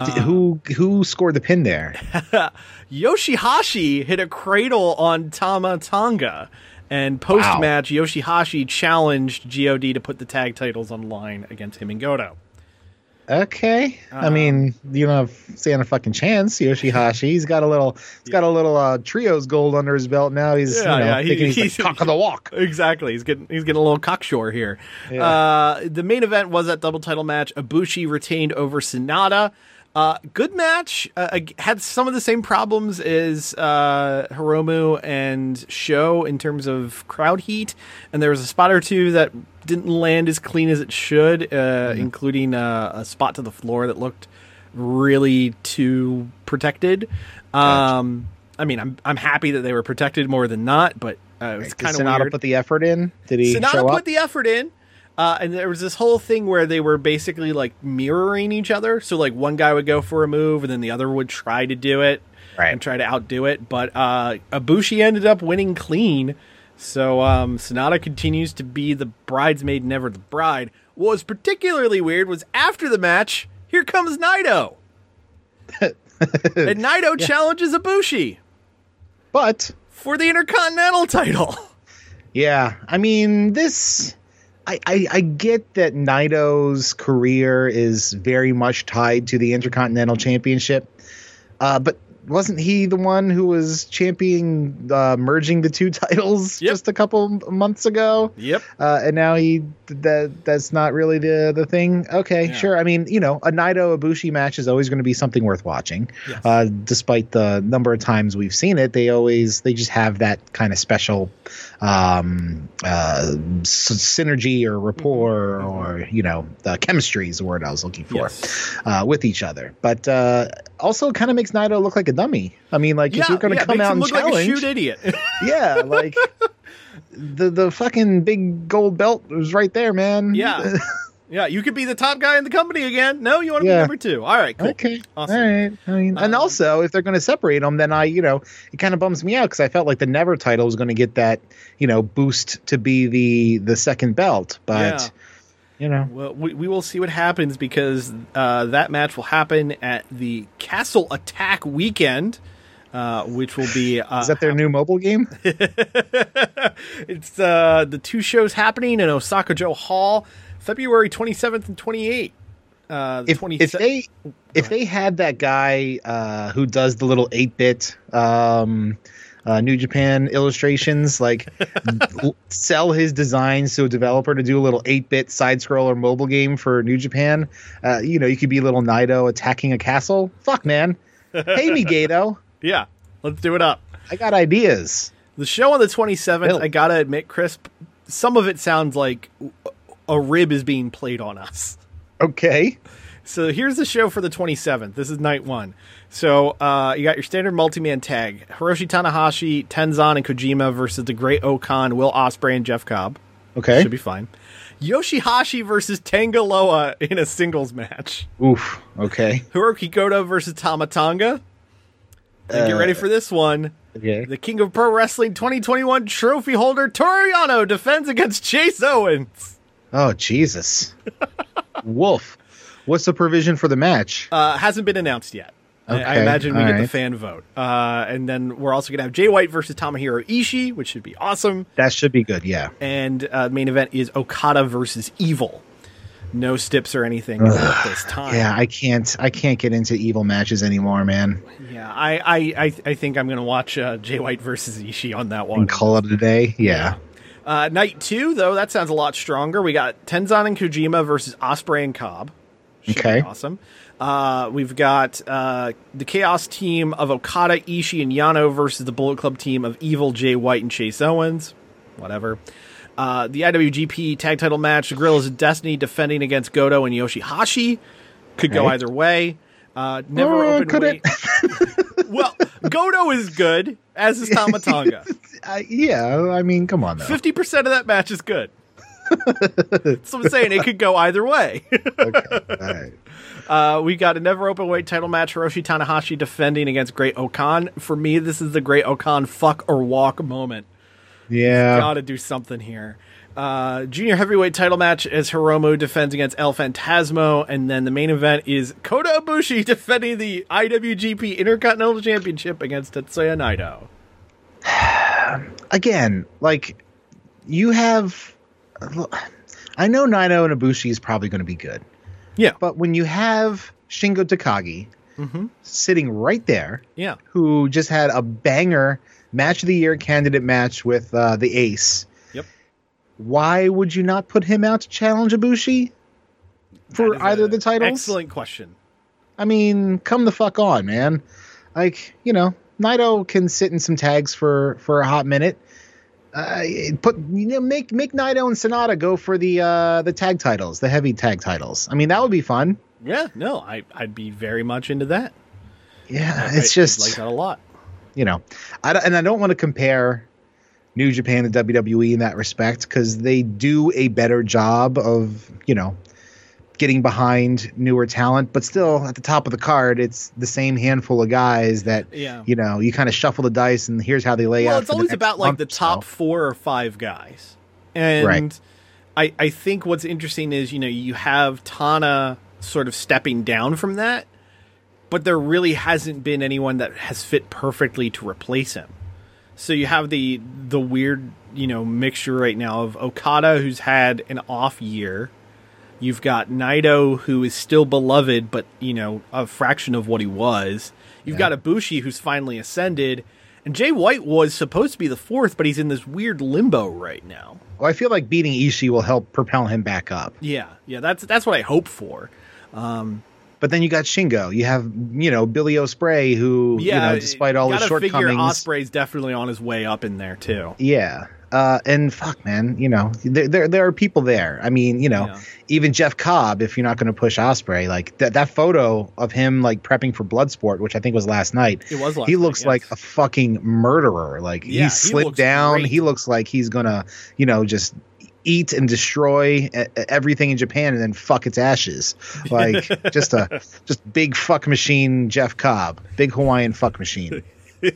D- who who scored the pin there? <laughs> Yoshihashi hit a cradle on Tama Tonga. And post match, Yoshihashi challenged God to put the tag titles on line against him and Goto. Okay, Uh-huh. I mean, you don't have stand a fucking chance. Yoshihashi, he's got a little, he's got a little uh, trios gold under his belt now. He's Yeah, you know, yeah, he- he's, he's- the <laughs> cock of the walk. Exactly. He's getting he's getting a little cocksure here. Uh, the main event was that double title match. Ibushi retained over Sanada. Uh, good match. Uh, had some of the same problems as uh, Hiromu and Sho in terms of crowd heat, and there was a spot or two that didn't land as clean as it should, uh, including uh, a spot to the floor that looked really too protected. Um, I mean, I'm I'm happy that they were protected more than not, but uh, it was kind of Sanada weird. put the effort in? Did he Sanada put the effort in. Uh, and there was this whole thing where they were basically like mirroring each other. So like one guy would go for a move, and then the other would try to do it Right. and try to outdo it. But uh, Ibushi ended up winning clean. So um, Sanada continues to be the bridesmaid, never the bride. What was particularly weird was after the match, here comes Naito, <laughs> and Naito challenges Ibushi but for the Intercontinental title. Yeah, I mean this. I, I, I get that Naito's career is very much tied to the Intercontinental Championship, uh, but wasn't he the one who was championing uh, merging the two <laughs> titles Yep. just a couple months ago? Yep. Uh, and now he that that's not really the the thing. Okay, Yeah. sure. I mean, you know, a Naito Ibushi match is always going to be something worth watching. Yes. Uh, despite the number of times we've seen it, they always they just have that kind of special um, uh, synergy or rapport or you know the chemistry is the word I was looking for Yes. uh, with each other. But uh, also kind of makes Naito look like a dummy. I mean, like if you're going to yeah, come out and look like a challenge, shoot idiot. <laughs> yeah, like the the fucking big gold belt was right there, man. Yeah. <laughs> Yeah, you could be the top guy in the company again. No, you want to Yeah. be number two. All right, cool. Okay. Awesome. All right. I mean, and Um, also, if they're going to separate them, then I, you know, it kind of bums me out because I felt like the Never title was going to get that, you know, boost to be the the second belt. But you know. Well, we, we will see what happens because uh, that match will happen at the Castle Attack weekend, uh, which will be. <laughs> Uh, Is that their new mobile game? <laughs> it's uh, the two shows happening in Osaka-jo Hall, February 27th and 28th. Uh, the if, 27th if they if they had that guy uh, who does the little eight bit um, uh, New Japan illustrations, like <laughs> sell his designs to a developer to do a little eight bit side scroller mobile game for New Japan, uh, you know, you could be little Naito attacking a castle. Fuck man, pay me <laughs> Gato. yeah, let's do it up. I got ideas. The show on the 27th, Bill. I gotta admit, Chris, some of it sounds like a rib is being played on us. Okay. So here's the show for the 27th. This is night one. So uh, you got your standard multi-man tag: Hiroshi Tanahashi, Tenzan, and Kojima versus the Great-O-Khan, Will Ospreay, and Jeff Cobb. Okay. Should be fine. Yoshihashi versus Tanga Loa in a singles match. Oof. Okay. Hiroki Goto versus Tama Tonga. And get Uh, ready for this one. Okay. The King of Pro Wrestling 2021 trophy holder Toru Yano defends against Chase Owens. Oh Jesus. Wolf. What's the provision for the match? Uh, hasn't been announced yet. I- I, imagine we all get the fan vote. Uh, and then we're also going to have Jay White versus Tomohiro Ishii, which should be awesome. That should be good. Yeah. And uh, main event is Okada versus Evil. No stips or anything at this time. Yeah, I can't. I can't get into evil matches anymore, man. Yeah, I, I, I, I think I'm going to watch uh, Jay White versus Ishii on that one. And call it a day. Yeah. Uh, night two, though, that sounds a lot stronger. We got Tenzan and Kojima versus Ospreay and Cobb. Should Okay. awesome. Uh, we've got uh, the Chaos team of Okada, Ishii, and Yano versus the Bullet Club team of Evil, Jay White, and Chase Owens. Whatever. Uh, the IWGP Tag Title match: the Guerrillas of Destiny defending against Goto and Yoshihashi. Could go either way. Uh, never Uh, open could weight. well, Goto is good, as is Tama Tonga. Uh, <laughs> yeah. I mean, come on, though. Fifty percent of that match is good. so I'm saying it could go either way. <laughs> okay. All right. Uh, we got a never open weight title match: Hiroshi Tanahashi defending against Great-O-Khan. For me, this is the Great-O-Khan fuck or walk moment. Yeah. Got to do something here. Uh, junior heavyweight title match as Hiromu defends against El Phantasmo, and then the main event is Kota Ibushi <laughs> defending the IWGP Intercontinental Championship against Tetsuya Naito. <sighs> Again, like you have. I know Naito and Ibushi is probably going to be good, Yeah, but when you have Shingo Takagi sitting right there, yeah, who just had a banger match of the year candidate match with uh, the Ace. Why would you not put him out to challenge Ibushi for either of the titles? Excellent question. I mean, come the fuck on, man. Like, you know, Naito can sit in some tags for for a hot minute. Uh, put you know make make Naito and Sanada go for the uh the tag titles, the heavy tag titles. I mean, that would be fun. Yeah, no, I, I'd be very much into that. Yeah, I- it's I'd just like that a lot. you know, I and I don't want to compare New Japan to WWE in that respect because they do a better job of you know getting behind newer talent, but still at the top of the card, it's the same handful of guys that Yeah. you know you kind of shuffle the dice and here's how they lay out. Well, it's always about like the or so. top four or five guys, and Right. I I think what's interesting is you know you have Tana sort of stepping down from that, but there really hasn't been anyone that has fit perfectly to replace him. So you have the the weird you know mixture right now of Okada who's had an off year. You've got Naito who is still beloved, but you know a fraction of what he was. You've got Ibushi who's finally ascended, and Jay White was supposed to be the fourth, but he's in this weird limbo right now. Well, I feel like beating Ishii will help propel him back up. Yeah, yeah, that's that's what I hope for. Um, But then you got Shingo. You have you know Billy Ospreay, who Yeah, you know despite all his shortcomings, Ospreay's definitely on his way up in there too. Yeah. Uh, and fuck, man, you know, there, there there are people there. I mean, you know, Yeah. even Jeff Cobb, if you're not going to push Ospreay, like that that photo of him like prepping for Bloodsport, which I think was last night. It was last he night, looks yes. like a fucking murderer. Like Yeah, he slid looks down. great. He looks like he's gonna, you know, just eat and destroy everything in Japan and then fuck its ashes. Like <laughs> just a just big fuck machine, Jeff Cobb, big Hawaiian fuck machine.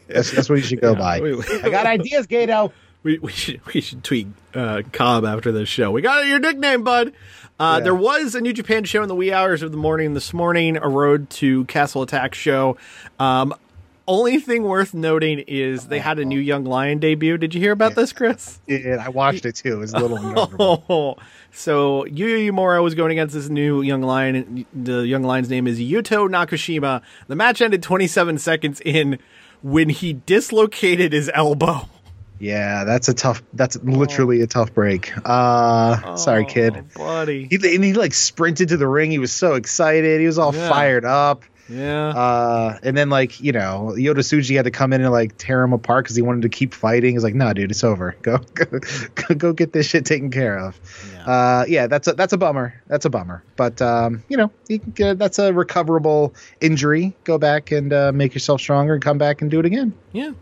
That's that's what you should go by. wait, wait. I got ideas, Gato. <laughs> We, we should we should tweet uh, Cobb after this show. We got your nickname, bud. Uh, There was a New Japan show in the wee hours of the morning this morning. A Road to Castle Attack show. Um, only thing worth noting is they had a new Young Lion debut. Did you hear about this, Chris? And I watched it too. It was a little. Oh, <laughs> so Yuya Uemura was going against this new young lion. The young lion's name is Yuto Nakashima. The match ended 27 seconds in when he dislocated his elbow. Yeah, that's a tough. That's literally a tough break. Uh, sorry, kid. Oh, buddy. He, and he like sprinted to the ring. He was so excited. He was all Yeah. fired up. Yeah. Uh, and then like you know, Yota Tsuji had to come in and like tear him apart because he wanted to keep fighting. He's like, "No, dude, it's over. Go, <laughs> go, go, go get this shit taken care of." Yeah. Uh, yeah, that's a that's a bummer. That's a bummer. But um, you know, you can get, that's a recoverable injury. Go back and uh, make yourself stronger and come back and do it again. Yeah.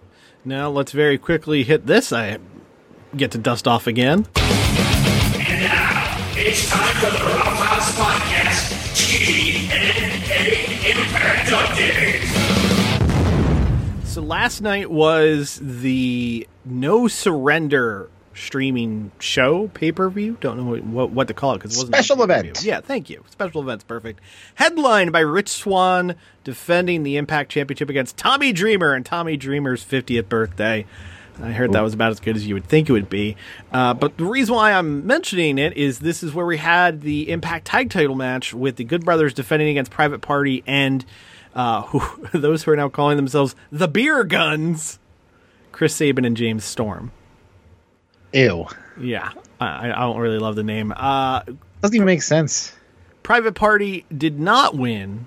Now let's very quickly hit this. I get to dust off again. And now, it's time for the So last night was the No Surrender streaming show pay per view. Don't know what, what, what to call it because it wasn't a Special event. Yeah, thank you. Special events, perfect. Headlined by Rich Swann defending the Impact Championship against Tommy Dreamer and Tommy Dreamer's 50th birthday. I heard that was about as good as you would think it would be. Uh, but the reason why I'm mentioning it is this is where we had the Impact Tag Title match with the Good Brothers defending against Private Party and uh, <laughs> who, those who are now calling themselves the Beer Guns, Chris Sabin and James Storm. Ew. Yeah, I, I don't really love the name. Uh, Doesn't even make sense. Private Party did not win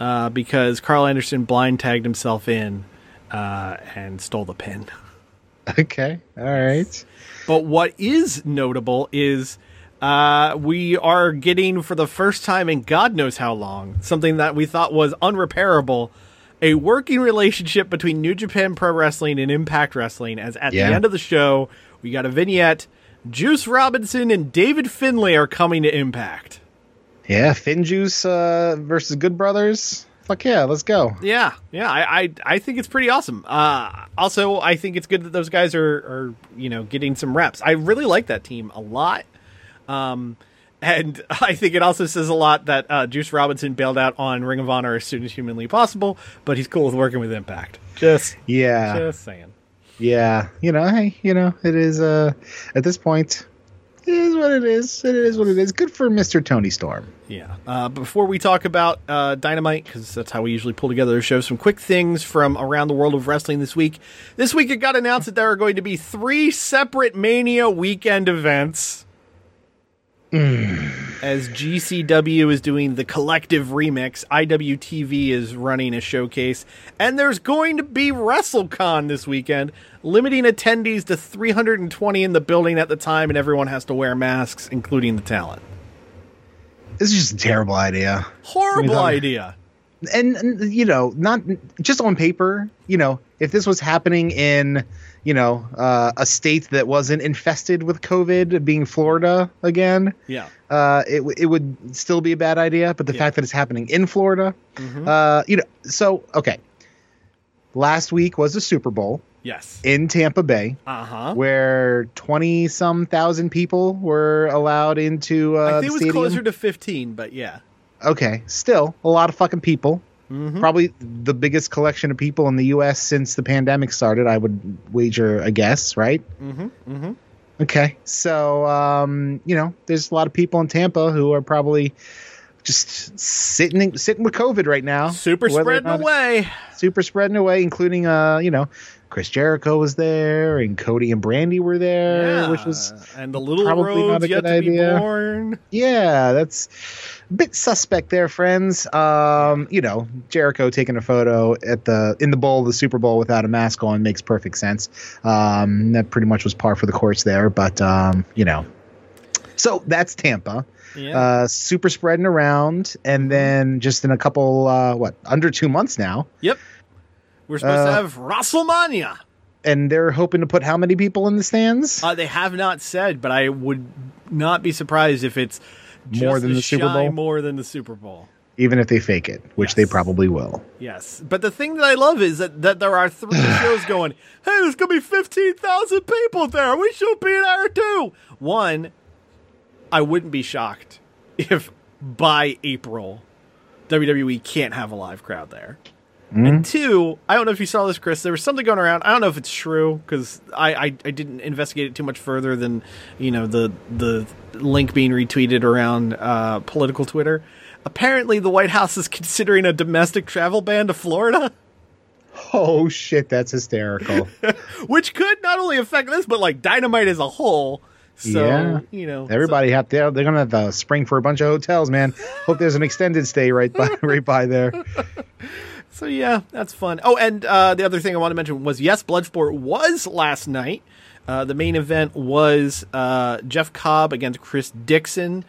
uh, because Karl Anderson blind tagged himself in uh, and stole the pin. <laughs> <laughs> Okay. All right. But what is notable is uh, we are getting, for the first time in God knows how long, something that we thought was unrepairable a working relationship between New Japan Pro Wrestling and Impact Wrestling. As at Yeah. the end of the show, we got a vignette. Juice Robinson and David Finlay are coming to Impact. Yeah, Finjuice uh, versus Good Brothers. Fuck yeah, let's go. Yeah, yeah, I, I, I think it's pretty awesome. Uh, also, I think it's good that those guys are, are, you know, getting some reps. I really like that team a lot. Um, and <laughs> I think it also says a lot that uh, Juice Robinson bailed out on Ring of Honor as soon as humanly possible, but he's cool with working with Impact. Just, Yeah. just saying. Yeah, you know, hey, you know, it is uh at this point it is what it is. It is what it is. Good for Mr. Tony Storm. Yeah. Uh, before we talk about uh, Dynamite, because that's how we usually pull together the show, some quick things from around the world of wrestling this week. This week it got announced that there are going to be three separate Mania weekend events. As GCW is doing the collective remix, IWTV is running a showcase, and there's going to be WrestleCon this weekend, limiting attendees to 320 in the building at the time, and everyone has to wear masks, including the talent. This is just a terrible idea. Horrible I mean, idea. And, and you know, not just on paper, you know, if this was happening in, you know, uh, a state that wasn't infested with COVID, being Florida again, Yeah. uh, it it would still be a bad idea. But the fact that it's happening in Florida, Mm-hmm. uh, you know, so okay. Last week was the Super Bowl Yes. in Tampa Bay, Uh huh. where twenty some thousand people were allowed into uh, I think it was stadium. closer to 15, but yeah. okay, still a lot of fucking people. Mm-hmm. Probably the biggest collection of people in the U.S. since the pandemic started. I would wager a guess, right? Mm-hmm. Mm-hmm. Okay, so um, you know, there's a lot of people in Tampa who are probably just sitting sitting with COVID right now. Super spreading away. super spreading away, including uh, you know, Chris Jericho was there and Cody and Brandi were there, Yeah. which was and the little probably not a yet good to be idea. born. yeah, that's a bit suspect there, friends. Um, you know, Jericho taking a photo at the in the bowl of the Super Bowl without a mask on makes perfect sense. Um, that pretty much was par for the course there, but um, you know, so that's Tampa. Yeah. Uh, super spreading around, and then just in a couple, uh, what, under two months now, yep. We're supposed to uh, have WrestleMania. and they're hoping to put how many people in the stands? Uh, they have not said, but I would not be surprised if it's More than the Super Bowl? More than the Super Bowl. even if they fake it, which they probably will. Yes, but the thing that I love is that, that there are three <sighs> shows going. Hey, there's gonna be fifteen thousand people there. We should be there too. One, I wouldn't be shocked if by April WWE can't have a live crowd there. And two, I don't know if you saw this, Chris. There was something going around. I don't know if it's true because I, I, I didn't investigate it too much further than you know the the link being retweeted around uh, political Twitter. Apparently, the White House is <laughs> considering a domestic travel ban to Florida, Oh shit, that's hysterical. <laughs> which could not only affect this but like Dynamite as a whole. So yeah, you know, everybody have to. They're gonna have to spring for a bunch of hotels, man. Hope there's an extended stay right by <laughs> right by there. So yeah, that's fun. Oh, and uh, the other thing I want to mention was yes, Bloodsport was last night. Uh, the main event was uh, Jeff Cobb against Chris Dixon.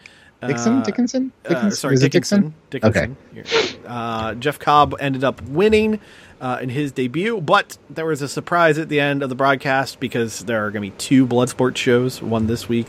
Dixon, Uh, Dickinson, uh, Dickens? sorry, Dickinson. Dixon? Dickinson. Here. Uh, Jeff Cobb ended up winning uh, in his debut, but there was a surprise at the end of the broadcast because there are going to be two Bloodsport shows, one this week,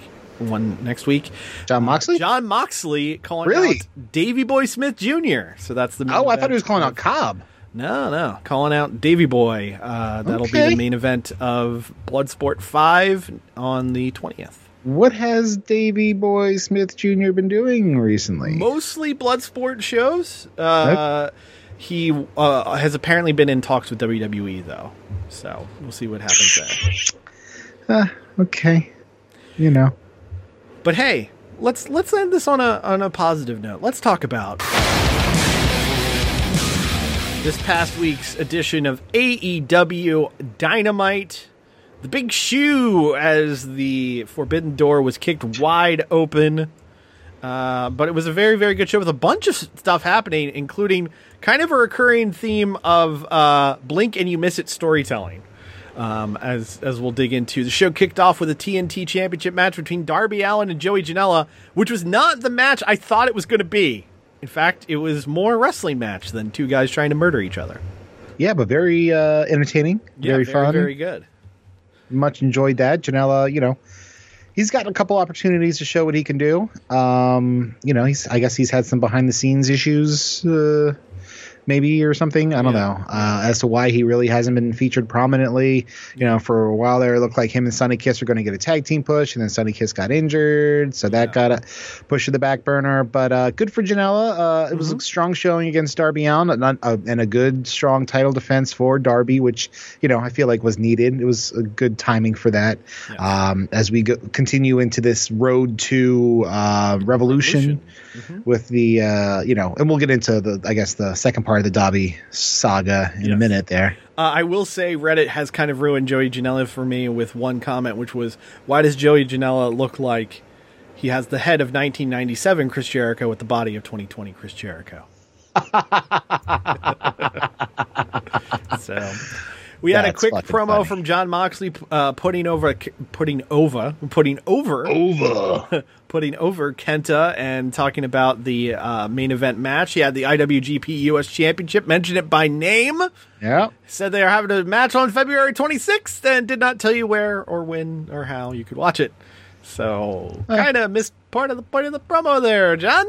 one next week. Jon Moxley. Jon Moxley calling Really? out Davy Boy Smith Jr. So that's the main Oh, I thought he was calling out Cobb. no, no. Calling out Davy Boy. Uh, that'll be the main event of Bloodsport 5 on the 20th. What has Davy Boy Smith Jr. been doing recently? Mostly Bloodsport shows. Uh, he uh, has apparently been in talks with WWE, though. So we'll see what happens there. Uh, okay, you know. But hey, let's let's end this on a on a positive note. Let's talk about this past week's edition of AEW Dynamite. The big shoe as the forbidden door was kicked wide open. Uh, but it was a very, very good show with a bunch of stuff happening, including kind of a recurring theme of uh, blink and you miss it storytelling. Um, as as we'll dig into, the show kicked off with a TNT Championship match between Darby Allin and Joey Janela, which was not the match I thought it was going to be. In fact, it was more a wrestling match than two guys trying to murder each other. Yeah, but very uh, entertaining, Yeah, very, fun. very good. Much enjoyed that. Janela, you know, he's got a couple opportunities to show what he can do. Um, you know, he's I guess he's had some behind the scenes issues, uh, maybe or something. I don't know uh, as to why he really hasn't been featured prominently. You know, for a while there, it looked like him and Sunny Kiss were going to get a tag team push, and then Sunny Kiss got injured, so that got a push to the back burner. But uh, good for Janela. Uh, it was a strong showing against Darby Allin, not, uh, and a good strong title defense for Darby, which you know I feel like was needed. It was a good timing for that. Um, as we go, continue into this road to uh, Revolution, with the uh, you know, and we'll get into the I guess the second part of the Dobby saga in a minute there. Uh, I will say Reddit has kind of ruined Joey Janela for me with one comment, which was, "Why does Joey Janela look like he has the head of 1997 Chris Jericho with the body of 2020 Chris Jericho?" <laughs> so we had a quick promo funny. from Jon Moxley uh, putting over putting over putting over over <laughs> putting over Kenta and talking about the uh, main event match. He had the IWGP US Championship, mentioned it by name. Yeah. Said they are having a match on February 26th and did not tell you where or when or how you could watch it. So kind of missed part of the point of the promo there, John.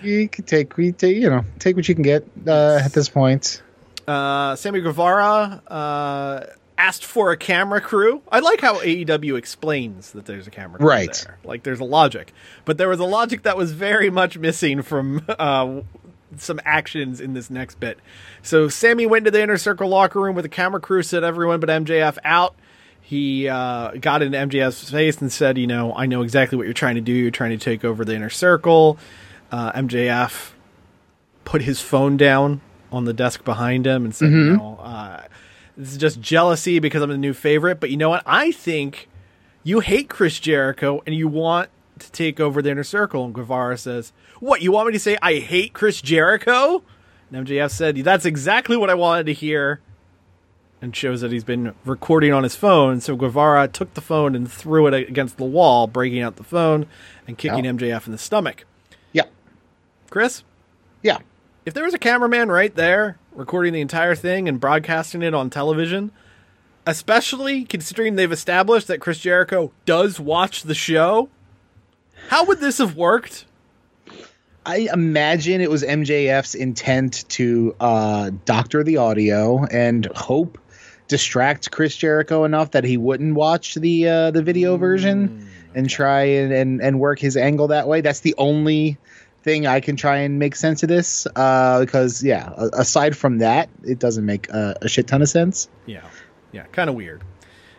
You can take we take you know take what you can get uh, at this point. Uh, Sammy Guevara uh, asked for a camera crew. I like how AEW explains that there's a camera crew Right. there. Like there's a logic, but there was a logic that was very much missing from <laughs> uh, some actions in this next bit. So Sammy went to the inner circle locker room with a camera crew, said everyone but MJF out. He uh, got into MJF's face and said, "You know, I know exactly what you're trying to do. You're trying to take over the inner circle." Uh, MJF put his phone down on the desk behind him and said, "You know, uh, this is just jealousy because I'm the new favorite." But you know what? I think you hate Chris Jericho and you want to take over the inner circle. And Guevara says, "What? You want me to say I hate Chris Jericho?" And MJF said, "That's exactly what I wanted to hear." And shows that he's been recording on his phone. So Guevara took the phone and threw it against the wall, breaking out the phone and kicking Yeah. MJF in the stomach. Yeah. Chris. If there was a cameraman right there recording the entire thing and broadcasting it on television, especially considering they've established that Chris Jericho does watch the show, how would this have worked? I imagine it was MJF's intent to uh, doctor the audio and hope distract Chris Jericho enough that he wouldn't watch the uh, the video version and try and, and and work his angle that way. That's the only thing I can try and make sense of this uh, because yeah, aside from that, it doesn't make uh, a shit ton of sense. Yeah, yeah, kind of weird.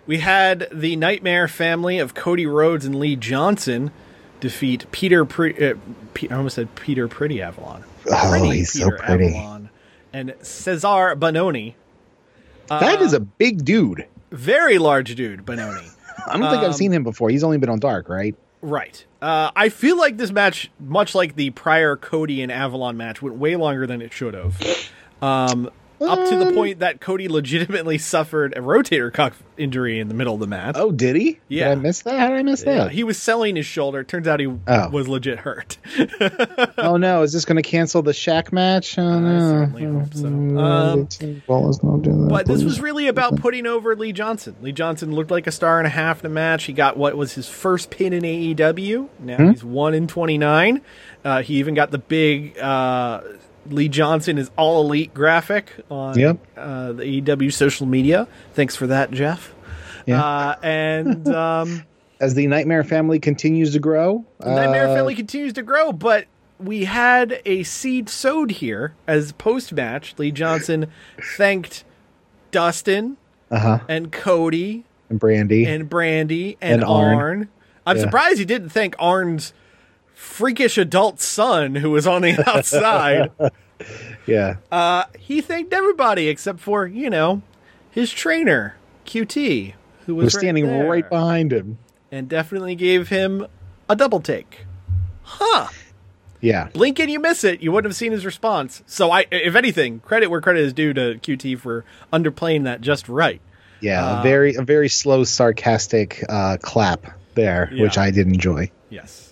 We had the Nightmare family of Cody Rhodes and Lee Johnson defeat Peter. Pre- uh, Pe- I almost said Peter Pretty Avalon. Oh, Pretty he's so pretty. Avalon and Cesar Bononi. that is a big dude. Very large dude, Bononi. <laughs> I don't think Um, I've seen him before. He's only been on Dark, right? Right. Uh, I feel like this match, much like the prior Cody and Avalon match, went way longer than it should have. Um, up to the point that Cody legitimately <laughs> suffered a rotator cuff injury in the middle of the match. Oh, did he? Yeah. Did I miss that? How did I miss Yeah, that? he was selling his shoulder. Turns out he Oh. was legit hurt. <laughs> oh no, is this going to cancel the Shaq match? Oh no. certainly hope so. Um, well, let's not do that. But this was really about putting over Lee Johnson. Lee Johnson looked like a star and a half in the match. He got what was his first pin in AEW. Now Hmm? he's one in twenty nine. Uh, he even got the big uh, Lee Johnson is all elite graphic on Yep. uh, the EW social media. Thanks for that, Jeff. Yeah. Uh, and <laughs> um, as the Nightmare family continues to grow. the Nightmare uh, Family continues to grow, but we had a seed sowed here as post match. Lee Johnson thanked Dustin uh-huh. and Cody and Brandi and Brandi and, And Arn. Arn. I'm Yeah. surprised he didn't thank Arn's freakish adult son who was on the <laughs> outside. yeah. uh, he thanked everybody except for, you know, his trainer, QT, who was, was right standing there, right behind him. and definitely gave him a double take. Huh. Yeah. Blink and you miss it. You wouldn't have seen his response. So I, if anything, credit where credit is due to QT for underplaying that just right. Yeah, Uh, a very a very slow sarcastic uh, clap there, which I did enjoy. Yes.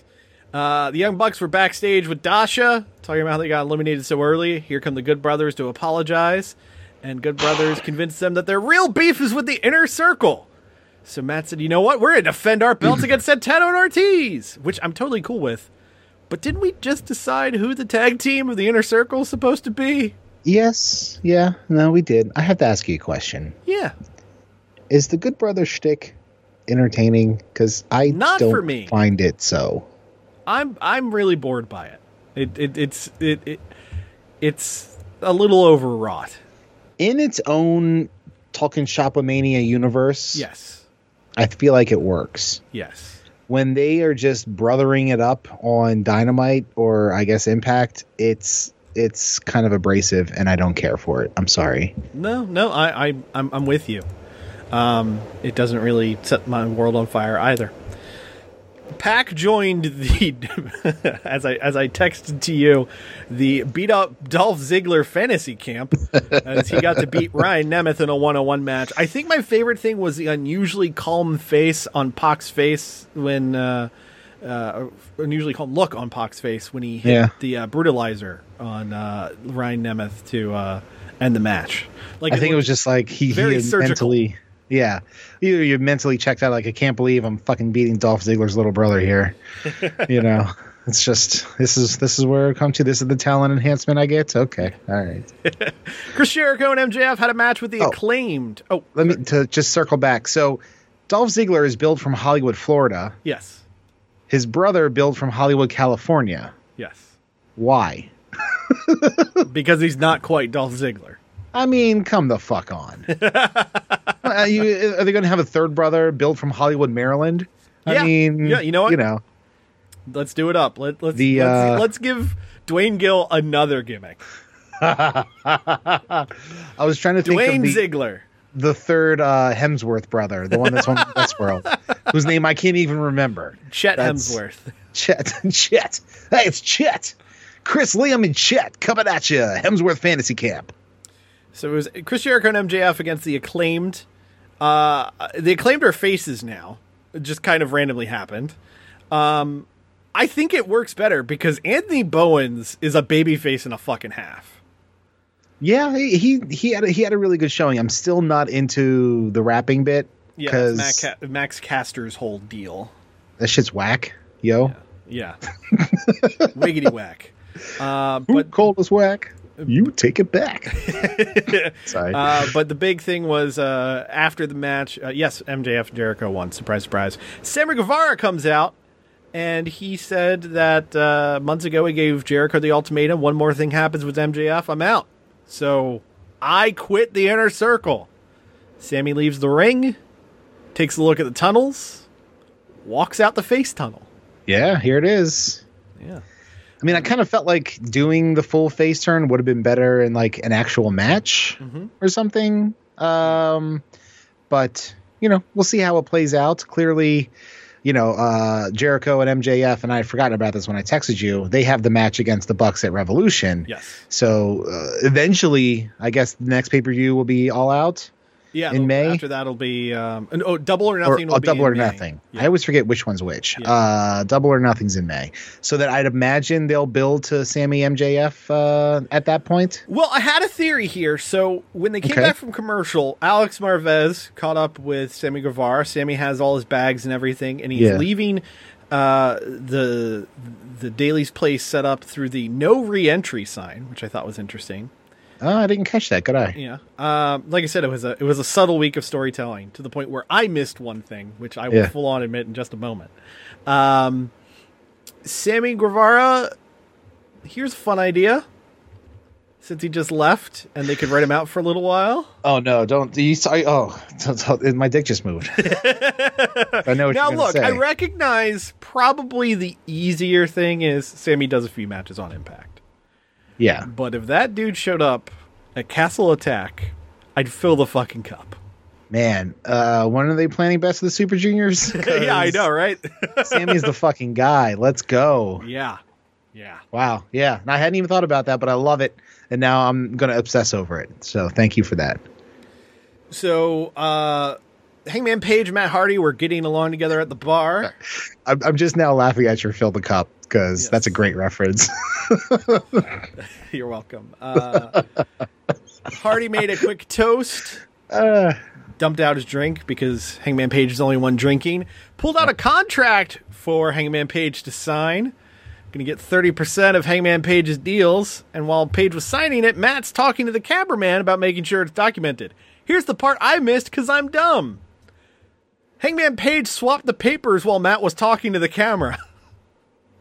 Uh, the Young Bucks were backstage with Dasha, talking about how they got eliminated so early. Here come the Good Brothers to apologize, and Good Brothers convinced them that their real beef is with the Inner Circle. So Matt said, "You know what? We're gonna defend our belts <laughs> against Santana and Ortiz," which I'm totally cool with. But didn't we just decide who the tag team of the Inner Circle is supposed to be? Yes, yeah, no, we did. I have to ask you a question. Yeah, Is the Good Brother shtick entertaining? Because I Not don't for me. find it so. I'm I'm really bored by it. It, it it's it, it it's a little overwrought. In its own Talking Shopomania universe, Yes. I feel like it works. Yes. When they are just brothering it up on Dynamite or I guess Impact, it's it's kind of abrasive, and I don't care for it. I'm sorry. No, no, I, I I'm I'm with you. Um, it doesn't really set my world on fire either. Pac joined the <laughs> as I as I texted to you the beat up Dolph Ziggler fantasy camp <laughs> as he got to beat Ryan Nemeth in a one on one match. I think my favorite thing was the unusually calm face on Pac's face when uh, uh, unusually calm look on Pac's face when he hit Yeah. the uh, brutalizer on uh, Ryan Nemeth to uh, end the match. Like I think it was just like he, he very surgical. mentally, yeah, either you're mentally checked out like I can't believe I'm fucking beating Dolph Ziggler's little brother here. <laughs> you know, it's just this is this is where I come to. This is the talent enhancement I get. Okay, all right. <laughs> Chris Jericho and MJF had a match with the Oh. acclaimed. Oh, Let me to just circle back. So, Dolph Ziggler is billed from Hollywood, Florida. yes, His brother billed from Hollywood, California. yes, Why? <laughs> because he's not quite Dolph Ziggler. I mean, come the fuck on. <laughs> Uh, you, are they going to have a third brother built from Hollywood, Maryland? Yeah. I mean, Yeah, you know what? You know, Let's do it up. Let, let's The, let's, uh, let's give Duane Gill another gimmick. <laughs> I was trying to think Dwayne of the, Ziggler. the third uh, Hemsworth brother, the one that's on the <laughs> Westworld, whose name I can't even remember. Chet That's- Hemsworth. Chet, Chet. Hey, it's Chet. Chris Liam and Chet coming at you. Hemsworth Fantasy Camp. So it was Chris Jericho and MJF against the acclaimed. Uh, the acclaimed are faces now. It just kind of randomly happened. Um, I think it works better because Anthony Bowens is a babyface and a fucking half. Yeah, he he, he had a, he had a really good showing. I'm still not into the rapping bit Yeah, because Max, Ca- Max Caster's whole deal. that shit's whack, yo. Yeah, <laughs> wiggity whack. Uh, Who but called us whack? You take it back. <laughs> Sorry. Uh, but the big thing was uh, after the match. Uh, yes, MJF Jericho won. Surprise, surprise. Sammy Guevara comes out and he said that uh, months ago he gave Jericho the ultimatum: one more thing happens with MJF, I'm out. So I quit the inner circle. Sammy leaves the ring, takes a look at the tunnels, walks out the face tunnel. yeah, here it is. Yeah. I mean, I kind of felt like doing the full face turn would have been better in like an actual match or something. Um, but you know, we'll see how it plays out. Clearly, you know, uh, Jericho and MJF, and I had forgotten about this when I texted you. They have the match against the Bucks at Revolution. Yes. So uh, eventually, I guess the next pay per view will be all out. Yeah. In May? After that'll be um, and- oh, double or Or, nothing. will oh, double or May. nothing. Yeah. I always forget which one's which. Yeah. Uh, double or nothing's in May. So that I'd imagine they'll build to Sammy MJF uh, at that point. Well, I had a theory here. So when they came Okay. back from commercial, Alex Marvez caught up with Sammy Guevara. Sammy has all his bags and everything, and he's Yeah. leaving uh, the the Daily's place set up through the no re-entry sign, which I thought was interesting. Oh, I didn't catch that. Good eye. Yeah, um, like I said, it was a it was a subtle week of storytelling to the point where I missed one thing, which I will Yeah. full on admit in just a moment. Um, Sammy Guevara, here's a fun idea. Since he just left, and they could write him out for a little while. Oh no! Don't you? Sorry. Oh, don't- don't- my dick just moved. <laughs> I know what now look, say. I recognize probably the easier thing is Sammy does a few matches on Impact. Yeah, But if that dude showed up at Castle Attack, I'd fill the fucking cup. man. Uh, when are they planning Best of the Super Juniors? <laughs> yeah, I know, right? <laughs> Sammy's the fucking guy. Let's go. yeah. Yeah. Wow. Yeah. And I hadn't even thought about that, but I love it, and now I'm gonna obsess over it. So thank you for that. So, uh, Hangman Page, Matt Hardy were getting along together at the bar. <laughs> I'm, I'm just now laughing at your fill the cup because Yes. that's a great reference. <laughs> You're welcome. Uh, Hardy made a quick toast, uh, dumped out his drink because Hangman Page is the only one drinking, pulled out a contract for Hangman Page to sign. Going to get 30% of Hangman Page's deals. And while Page was signing it, Matt's talking to the cameraman about making sure it's documented. Here's the part I missed because I'm dumb. Hangman Page swapped the papers while Matt was talking to the camera. <laughs>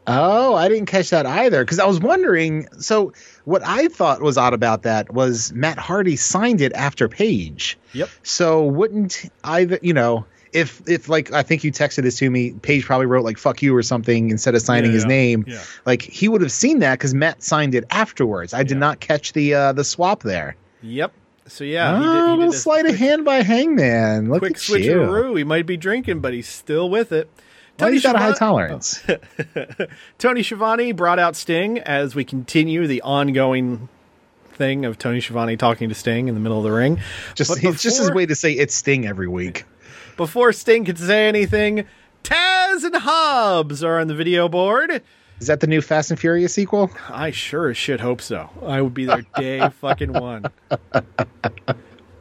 Oh, I didn't catch that either because I was wondering. So, what I thought was odd about that was Matt Hardy signed it after Page. Yep. So, wouldn't either, you know, if if like I think you texted this to me, Page probably wrote like "fuck you" or something instead of signing Yeah, his yeah, name. yeah. Like he would have seen that because Matt signed it afterwards. I did not catch the uh, the swap there. Yep. So yeah, oh, he did, he a little sleight of hand by Hangman. Look quick at you. switcheroo. He might be drinking, but he's still with it. Well, he's got a high tolerance. <laughs> Tony Schiavone brought out Sting as we continue the ongoing thing of Tony Schiavone talking to Sting in the middle of the ring. Just it's just his way to say it's Sting every week. Before Sting could say anything, Taz and Hobbs are on the video board. Is that the new Fast and Furious sequel? I sure as shit hope so. I would be there day <laughs> fucking one.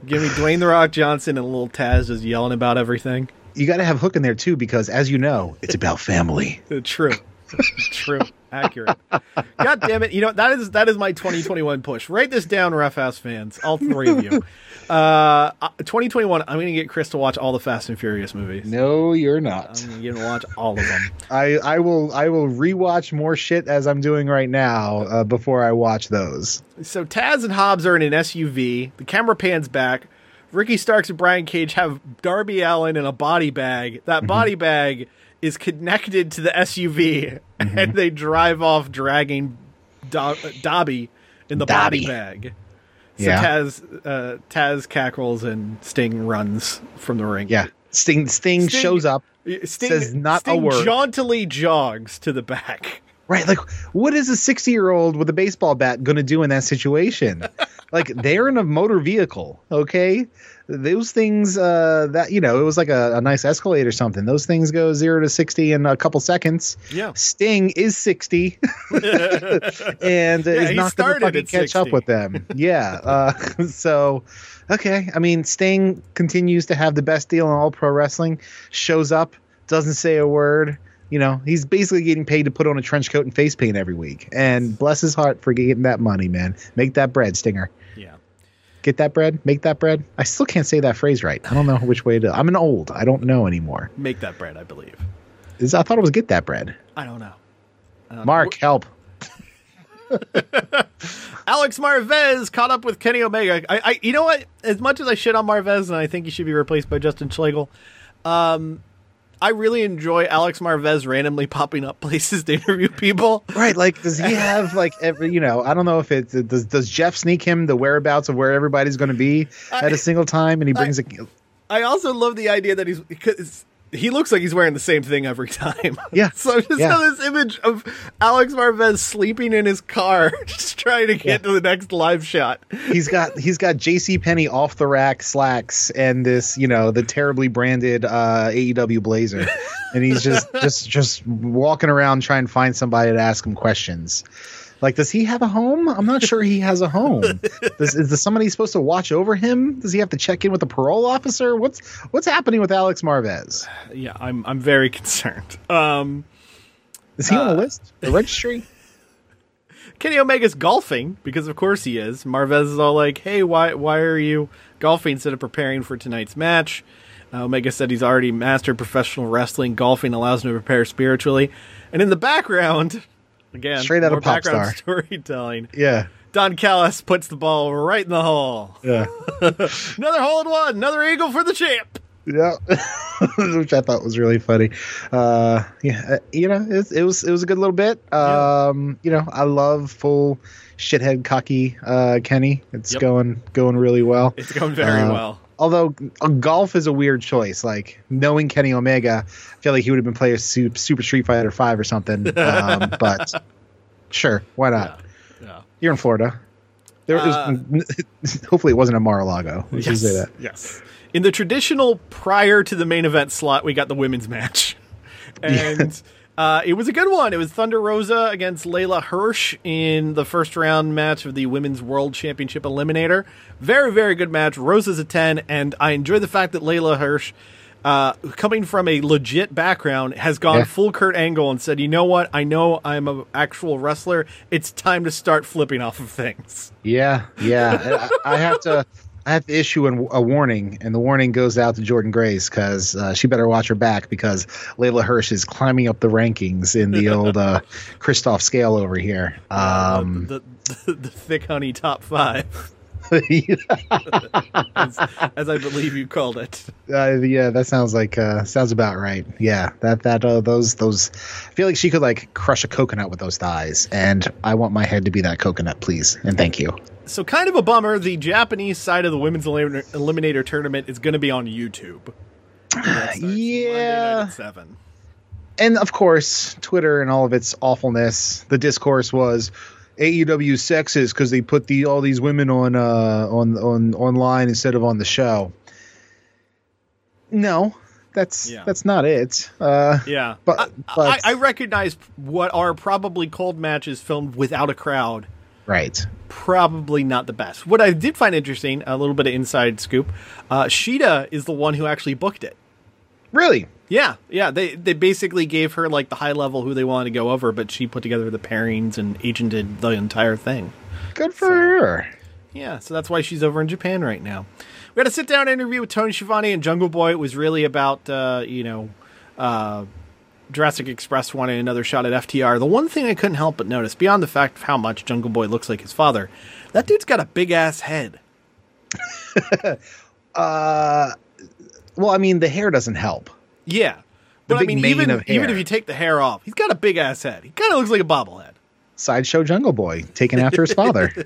Give me Dwayne the Rock Johnson and little Taz just yelling about everything. You got to have Hook in there too because, as you know, it's about family. <laughs> True. True. Accurate. God damn it. You know, that is that is my 2021 push. Write this down, Rough Roughhouse fans. All three of you. Uh, uh, 2021, I'm going to get Chris to watch all the Fast and Furious movies. No, you're not. I'm going to to watch all of them. <laughs> I I will I will rewatch more shit as I'm doing right now uh, before I watch those. So Taz and Hobbs are in an SUV. The camera pans back. Ricky Starks and Brian Cage have Darby Allin in a body bag. That Mm-hmm. body bag is connected to the SUV, Mm-hmm. and they drive off dragging Do- Dobby in the body bag. So Yeah. Taz, uh, Taz cackles and Sting runs from the ring. Yeah, Sting Sting, Sting- shows up. Sting, Says not a word. jauntily jogs to the back. Right, like what is a 60 year old with a baseball bat going to do in that situation? <laughs> like they're in a motor vehicle, okay? Those things, uh, that you know, it was like a, a nice Escalade or something. Those things go zero to 60 in a couple seconds. Yeah. Sting is 60 <laughs> and Yeah, is not going to fucking catch 60. up with them. Yeah. Uh, <laughs> so, okay. I mean, Sting continues to have the best deal in all pro wrestling, shows up, doesn't say a word. You know, he's basically getting paid to put on a trench coat and face paint every week. And bless his heart for getting that money, man. Make that bread, Stinger. Yeah. Get that bread, make that bread. I still can't say that phrase right. I don't know which way to. I'm an old. I don't know anymore. Make that bread, I believe. Is I thought it was get that bread. I don't know. Mark, help. <laughs> Alex Marvez caught up with Kenny Omega. I, I, you know what? As much as I shit on Marvez and I think he should be replaced by Justin Schlegel, um, I really enjoy Alex Marvez randomly popping up places to interview people. Right, like does he have like every you know, I don't know if it does does Jeff sneak him the whereabouts of where everybody's going to be at a single time and he brings a I also love the idea that he's because he looks like he's wearing the same thing every time. <laughs> Yeah. so I just Yeah. have this image of Alex Marvez sleeping in his car, <laughs> just trying to get to the next live shot. he's got he's got JC Penney off the rack slacks and this, you know, the terribly branded uh AEW blazer. <laughs> And he's just just just walking around trying to find somebody to ask him questions. Like, does he have a home? I'm not sure he has a home. <laughs> Does, is there somebody supposed to watch over him? Does he have to check in with a parole officer? What's what's happening with Alex Marvez? Yeah, I'm I'm very <laughs> concerned. Um, Is he on the list? The registry? <laughs> Kenny Omega's golfing because of course he is. Marvez is all like, "Hey, why why are you golfing instead of preparing for tonight's match?" Uh, Omega said he's already mastered professional wrestling. Golfing allows him to prepare spiritually. And in the background, again, Straight out more of Pop background Star. <laughs> storytelling. Yeah. Don Callis puts the ball right in the hole. Yeah. <laughs> Another hole in one. Another eagle for the champ. Yeah, <laughs> which I thought was really funny. Uh, yeah, uh, you know, it was, it was it was a good little bit. Um, you know, I love full shithead cocky uh, Kenny. It's Yep. going going really well. It's going very Uh, well. Although uh, golf is a weird choice. Like knowing Kenny Omega, I feel like he would have been playing Super, Super Street Fighter Five or something. Um, <laughs> but sure, why not? Yeah. You're in Florida. There Uh, is, <laughs> hopefully, it wasn't a Mar-a-Lago. We should say that. Yes. In the traditional prior to the main event slot, we got the women's match. And uh, it was a good one. It was Thunder Rosa against Leyla Hirsch in the first round match of the Women's World Championship Eliminator. Very, very good match. Rosa's a 10, and I enjoy the fact that Leyla Hirsch, uh, coming from a legit background, has gone Yeah. full Kurt Angle and said, you know what? I know I'm an actual wrestler. It's time to start flipping off of things. Yeah, yeah. <laughs> I, I have to. I have to issue an, a warning, and the warning goes out to Jordynne Grace because uh, she better watch her back because Leyla Hirsch is climbing up the rankings in the old uh, <laughs> Christoph scale over here. Um, the, the, the thick honey top five, <laughs> as, as I believe you called it. uh, yeah, that sounds like uh, sounds about right. Yeah, that that uh, those those. I feel like she could like crush a coconut with those thighs, and I want my head to be that coconut, please, and thank you. So, kind of a bummer. The Japanese side of the women's elim- eliminator tournament is going to be on YouTube. <sighs> yeah. Seven. and of course, Twitter and all of its awfulness. The discourse was AEW sexist because they put the all these women on uh, on on online instead of on the show. No, that's Yeah. that's not it. Uh, Yeah, but I, but I, I recognize what are probably cold matches filmed without a crowd. Right. Probably not the best. What I did find interesting, a little bit of inside scoop. Uh, Shida is the one who actually booked it. Really? Yeah, yeah. They they basically gave her like the high level who they wanted to go over, but she put together the pairings and agented the entire thing. Good for her. Yeah, so that's why she's over in Japan right now. We had a sit down interview with Tony Schiavone and Jungle Boy. It was really about uh, you know uh, Jurassic Express wanting another shot at FTR. The one thing I couldn't help but notice, beyond the fact of how much Jungle Boy looks like his father, that dude's got a big ass head. <laughs> Uh, well, I mean, the hair doesn't help. Yeah, The but I mean, even even if you take the hair off, he's got a big ass head. He kind of looks like a bobblehead. Sideshow Jungle Boy, taken after his father. <laughs> <laughs>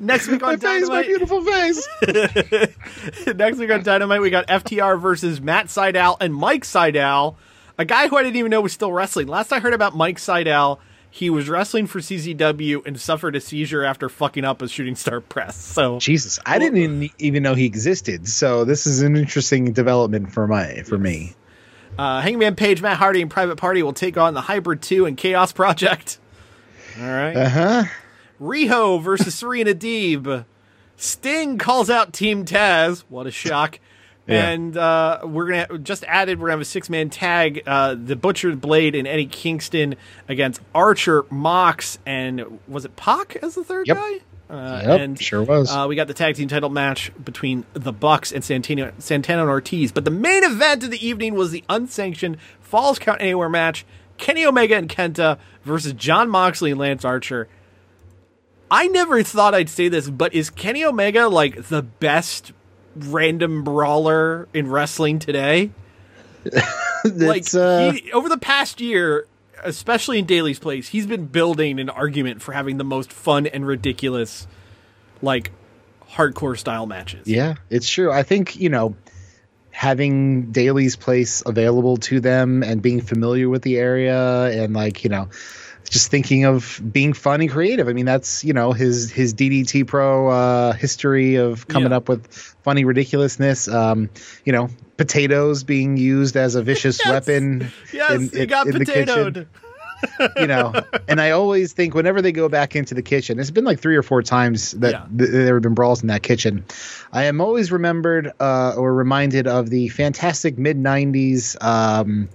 Next week on my face, my Dynamite, beautiful face. <laughs> Next week on Dynamite, we got FTR versus Matt Sydal and Mike Sydal, a guy who I didn't even know was still wrestling. Last I heard about Mike Sydal, he was wrestling for CZW and suffered a seizure after fucking up a shooting star press. So Jesus, I didn't even- even know he existed. So this is an interesting development for my for me. Uh, Hangman Page, Matt Hardy, and Private Party will take on the Hybrid 2 and Chaos Project. All right. Uh huh. Riho versus Serena <laughs> Deeb. Sting calls out Team Taz. What a shock. Yeah. And uh, we're gonna just added. We're gonna have a six man tag. Uh, the Butchered Blade and Eddie Kingston against Archer, Mox, and was it Pac as the third Yep. guy? Uh, Yep, and sure was. Uh, we got the tag team title match between the Bucks and Santino, Santana and Ortiz. But the main event of the evening was the unsanctioned Falls Count Anywhere match: Kenny Omega and Kenta versus Jon Moxley and Lance Archer. I never thought I'd say this, but is Kenny Omega like the best random brawler in wrestling today? <laughs> like uh, he, over the past year, especially in Daily's Place, he's been building an argument for having the most fun and ridiculous, like hardcore style matches. Yeah, it's true. I think, you know, having Daily's place available to them and being familiar with the area and like, you know, just thinking of being fun and creative. I mean, that's, you know, his his DDT Pro uh history of coming Yeah. up with funny ridiculousness. Um, you know, potatoes being used as a vicious <laughs> Yes. weapon Yes, in- he in- got in potatoed. <laughs> you know and i always think whenever they go back into the kitchen it's been like three or four times that Yeah. th- there have been brawls in that kitchen i am always remembered uh, or reminded of the fantastic mid 90s um,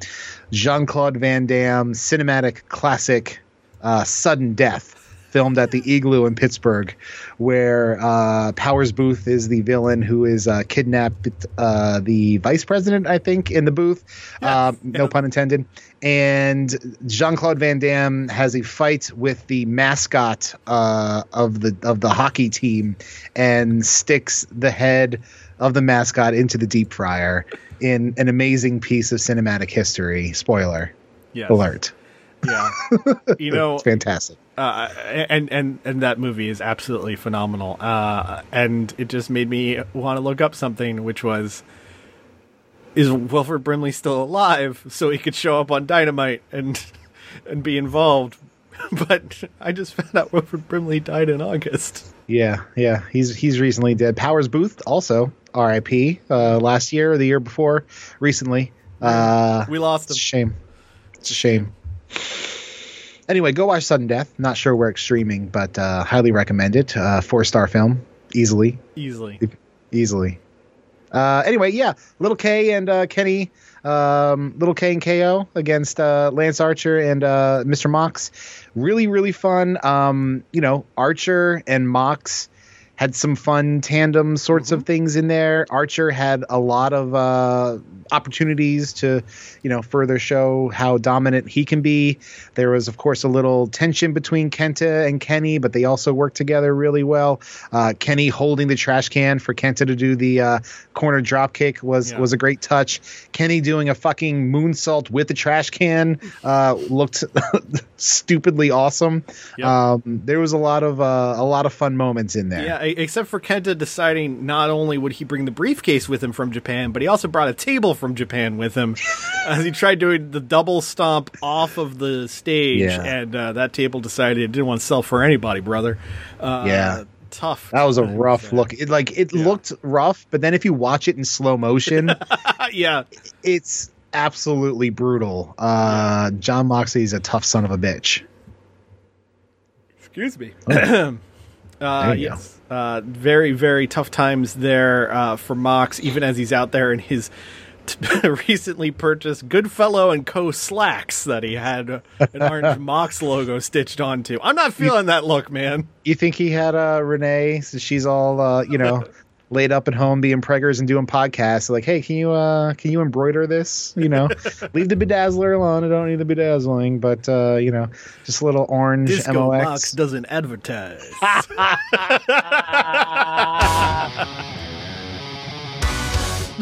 jean-claude van damme cinematic classic uh, sudden death filmed at the igloo in pittsburgh where uh, powers boothe is the villain who is uh, kidnapped uh, the vice president i think in the booth. Uh, no pun intended. And Jean-Claude Van Damme has a fight with the mascot uh, of the of the hockey team and sticks the head of the mascot into the deep fryer in an amazing piece of cinematic history. Spoiler Yes. alert! Yeah. <laughs> You know, It's fantastic. uh, and and and that movie is absolutely phenomenal. Uh, and it just made me want to look up something, which was, is Wilford Brimley still alive so he could show up on Dynamite and <laughs> and be involved? <laughs> But I just found out Wilford Brimley died in August. Yeah, yeah, he's he's recently dead. Powers Boothe also R.I.P. Uh, last year or the year before, recently. Uh, We lost It's a shame. It's a shame. Anyway, go watch Sudden Death. Not sure where it's streaming, but uh, highly recommend it. Uh, Four star film, easily, easily. easily. Uh, anyway, yeah, Little K and uh, Kenny, um, Little K and KO against uh, Lance Archer and uh, Mr. Mox. Really, really fun. Um, you know, Archer and Mox had some fun tandem sorts of things in there. Archer had a lot of uh, opportunities to, you know, further show how dominant he can be. There was, of course, a little tension between Kenta and Kenny, but they also worked together really well. Uh, Kenny holding the trash can for Kenta to do the uh, corner drop kick was Yeah. was a great touch. Kenny doing a fucking moonsault with the trash can uh, looked <laughs> stupidly awesome. Yep. Um, there was a lot of uh, a lot of fun moments in there. Yeah, except for Kenta deciding not only would he bring the briefcase with him from Japan, but he also brought a table from Japan with him <laughs> as he tried doing the double stomp off of the stage, Yeah. and uh, that table decided it didn't want to sell for anybody, brother. Uh, Yeah. tough. That was a rough look. It like it looked rough, but then if you watch it in slow motion, <laughs> yeah, it's absolutely brutal. Uh, Jon is a tough son of a bitch. Excuse me. <clears throat> Uh, you go. Uh, very, very tough times there uh, for Mox, even as he's out there in his t- <laughs> recently purchased Goodfellow and Co. slacks that he had an orange <laughs> Mox logo stitched onto. I'm not feeling that look, man. You think he had uh, Renee? So she's all uh, you know. Laid up at home, being preggers and doing podcasts. Like, hey, can you uh, can you embroider this? You know, <laughs> leave the bedazzler alone. I don't need the bedazzling, but uh, you know, just a little orange Disco MOX. Mox doesn't advertise. <laughs> <laughs>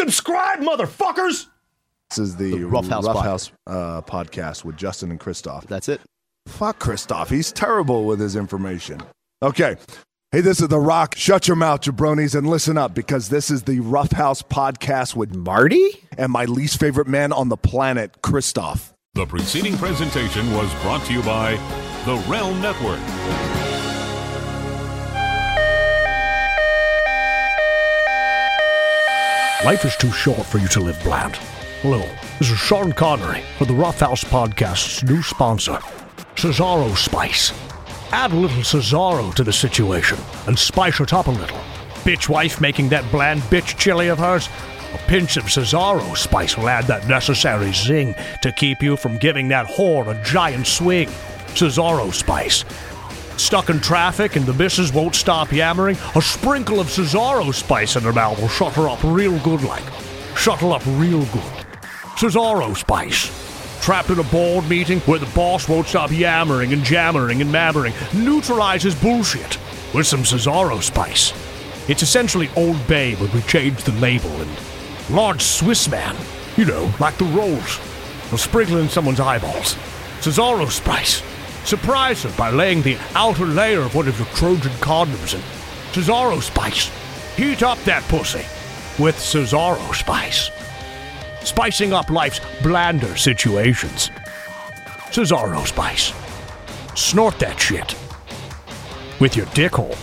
Subscribe, motherfuckers! This is the, Rough House Rough House uh, podcast with Justin and Christoph. That's it. Fuck Christoph. He's terrible with his information. Okay. Hey, this is The Rock. Shut your mouth, jabronis, and listen up because this is the Rough House podcast with Marty and my least favorite man on the planet, Christoph. The preceding presentation was brought to you by the Realm Network. Life is too short for you to live bland. Hello, this is Sean Connery for the Rough House Podcast's new sponsor, Cesaro Spice. Add a little Cesaro to the situation and spice it up a little. Bitch wife making that bland bitch chili of hers? A pinch of Cesaro spice will add that necessary zing to keep you from giving that whore a giant swing. Cesaro spice. Stuck in traffic and the missus won't stop yammering? A sprinkle of Cesaro spice in her mouth will shut her up real good like. Shut her up real good. Cesaro spice. Trapped in a board meeting where the boss won't stop yammering and jammering and mammering, neutralizes bullshit with some Cesaro spice. It's essentially Old Bay, but we changed the label and large Swiss man, you know, like the rolls. Will sprinkle in someone's eyeballs. Cesaro spice. Surprise her by laying the outer layer of one of your Trojan condoms in Cesaro spice. Heat up that pussy with Cesaro spice. Spicing up life's blander situations. Cesaro spice. Snort that shit with your dick hole.